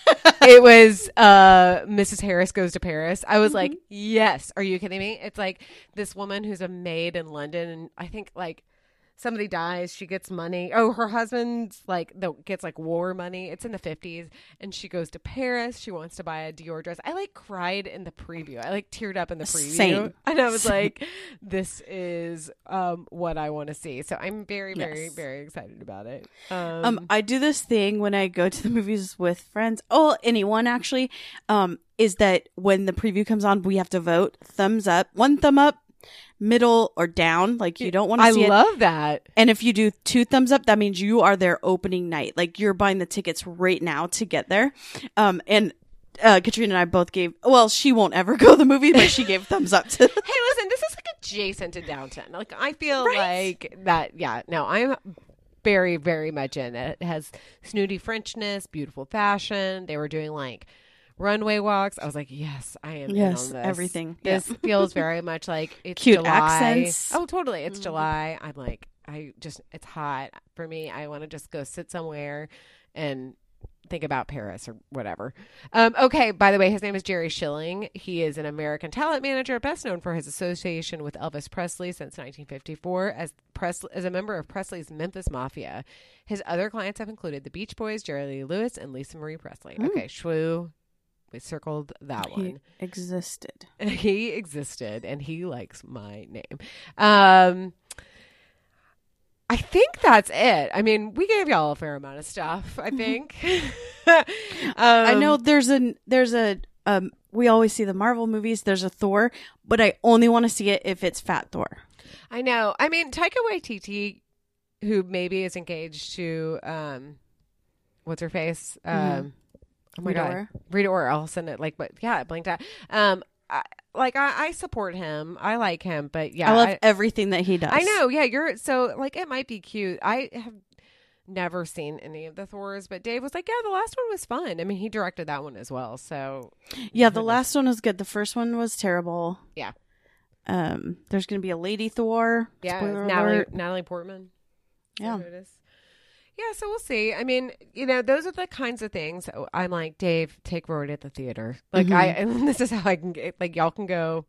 it was uh, Mrs. Harris Goes to Paris. I was like, yes. Are you kidding me? It's like this woman who's a maid in London, and I think like somebody dies, she gets money. Oh, her husband's like the gets like war money. It's in the fifties, and she goes to Paris. She wants to buy a Dior dress. I like cried in the preview. I like teared up in the preview, Same. and I was Same. like, "This is um, what I want to see." So I'm very, very, Yes. very excited about it. Um, Um, I do this thing when I go to the movies with friends. Oh, anyone actually. Um, is that when the preview comes on, we have to vote. Thumbs up, one thumb up, middle or down. Like you don't want to I see it. love that. And if you do two thumbs up, that means you are there opening night. Like you're buying the tickets right now to get there. Um, and uh, Katrina and I both gave. Well, she won't ever go to the movie, but she gave thumbs up to. hey, listen, this is like adjacent to Downton. Like I feel Right? like that. Yeah, no, I'm very, very much in it. It has snooty Frenchness, beautiful fashion. They were doing like runway walks. I was like, yes, I am. in Yes, on this. everything. This feels very much like it's Cute July. accents. Oh, totally. It's Mhm. July. I'm like, I just, it's hot for me. I want to just go sit somewhere and think about Paris or whatever. Um, okay, by the way, his name is Jerry Schilling. He is an American talent manager, best known for his association with Elvis Presley since 1954 as Presley as a member of Presley's Memphis Mafia. His other clients have included the Beach Boys, Jerry Lee Lewis, and Lisa Marie Presley. Mm. Okay, shwoo. We circled that He one. existed. He existed, and he likes my name. Um, I think that's it. I mean, we gave y'all a fair amount of stuff. I think. um, I know there's a there's a um. We always see the Marvel movies. There's a Thor, but I only want to see it if it's Fat Thor. I know. I mean, Taika Waititi, who maybe is engaged to um, what's her face? Um, Mhm. Oh my Rita god, Ora. Rita Ora. I'll send it. Like, but yeah, blinked out. Um, I, like I, I support him. I like him, but yeah, I love I- everything that he does. I know. Yeah, you're so like it might be cute. I have never seen any of the Thors, but Dave was like, "Yeah, the last one was fun." I mean, he directed that one as well. So Yeah, the last one was good. The first one was terrible. Yeah. Um, there's gonna be a Lady Thor. yeah, Natalie. Natalie Portman. Yeah. Who it is? Yeah, so we'll see. I mean, you know, those are the kinds of things I'm like, Dave, take Rory at the theater. Like Mhm. I, and this is how I can get. Like y'all can go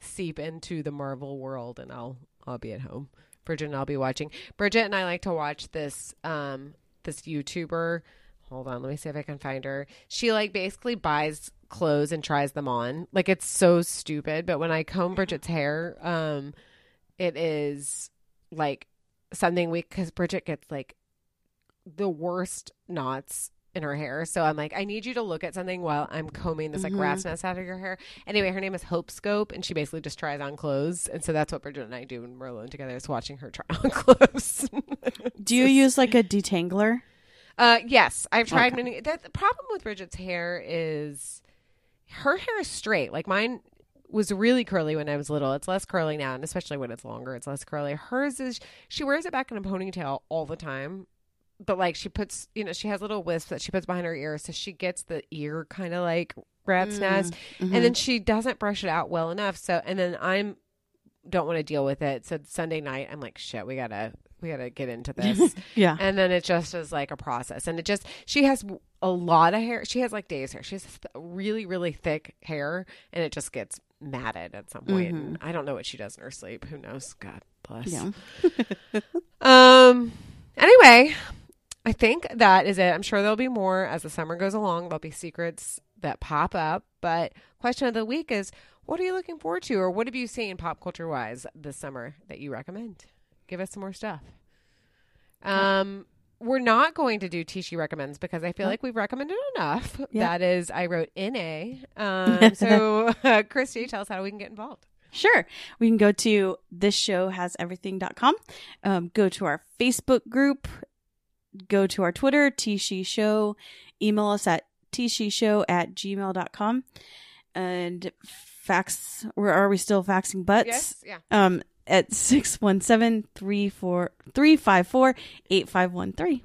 seep into the Marvel world, and I'll I'll be at home. Bridget and I'll be watching. Bridget and I like to watch this um this YouTuber. Hold on, let me see if I can find her. She like basically buys clothes and tries them on. Like it's so stupid. But when I comb Bridget's hair, um, it is like something we because Bridget gets like the worst knots in her hair. So I'm like, I need you to look at something while I'm combing this like Mhm. rat's nest out of your hair. Anyway, her name is Hope Scope, and she basically just tries on clothes. And so that's what Bridget and I do when we're alone together is watching her try on clothes. Do you use like a detangler? Uh, yes, I've tried Okay. many. That, the problem with Bridget's hair is her hair is straight. Like mine was really curly when I was little. It's less curly now, and especially when it's longer, it's less curly. Hers is she wears it back in a ponytail all the time. But like she puts, you know, she has little wisps that she puts behind her ears, so she gets the ear kind of like rat's nest, Mhm. and then she doesn't brush it out well enough. So, and then I'm don't want to deal with it. So Sunday night, I'm like, shit, we gotta, we gotta get into this yeah. and then it just is like a process and it just she has a lot of hair she has like days hair she has th- really really thick hair and it just gets matted at some point. and i don't know what she does in her sleep who knows god bless Yeah. um anyway i think that is it i'm sure there'll be more as the summer goes along there'll be secrets that pop up but question of the week is what are you looking forward to or what have you seen pop culture wise this summer that you recommend give us some more stuff um we're not going to do Tishi recommends because I feel like we've recommended enough. Yeah. That is, I wrote NA. Um, so, uh, Christy, tell us how we can get involved. Sure. We can go to this show has everything.com, um, go to our Facebook group, go to our Twitter, Tishi Show, email us at tishishow at gmail.com, and fax, where are we still faxing butts? Yes, yeah. Um, at 617-354-8513.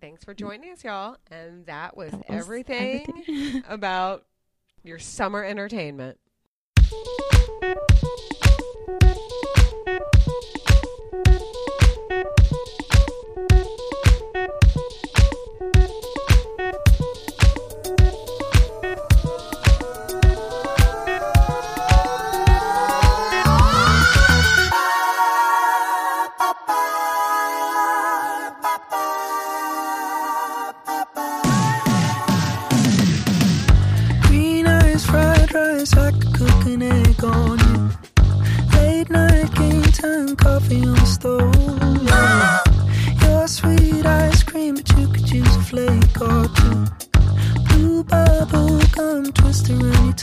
Thanks for joining us, y'all. And that was, That was everything, everything. about your summer entertainment. Your sweet ice cream, but you could use a flake or two. Blue bubble gum twist around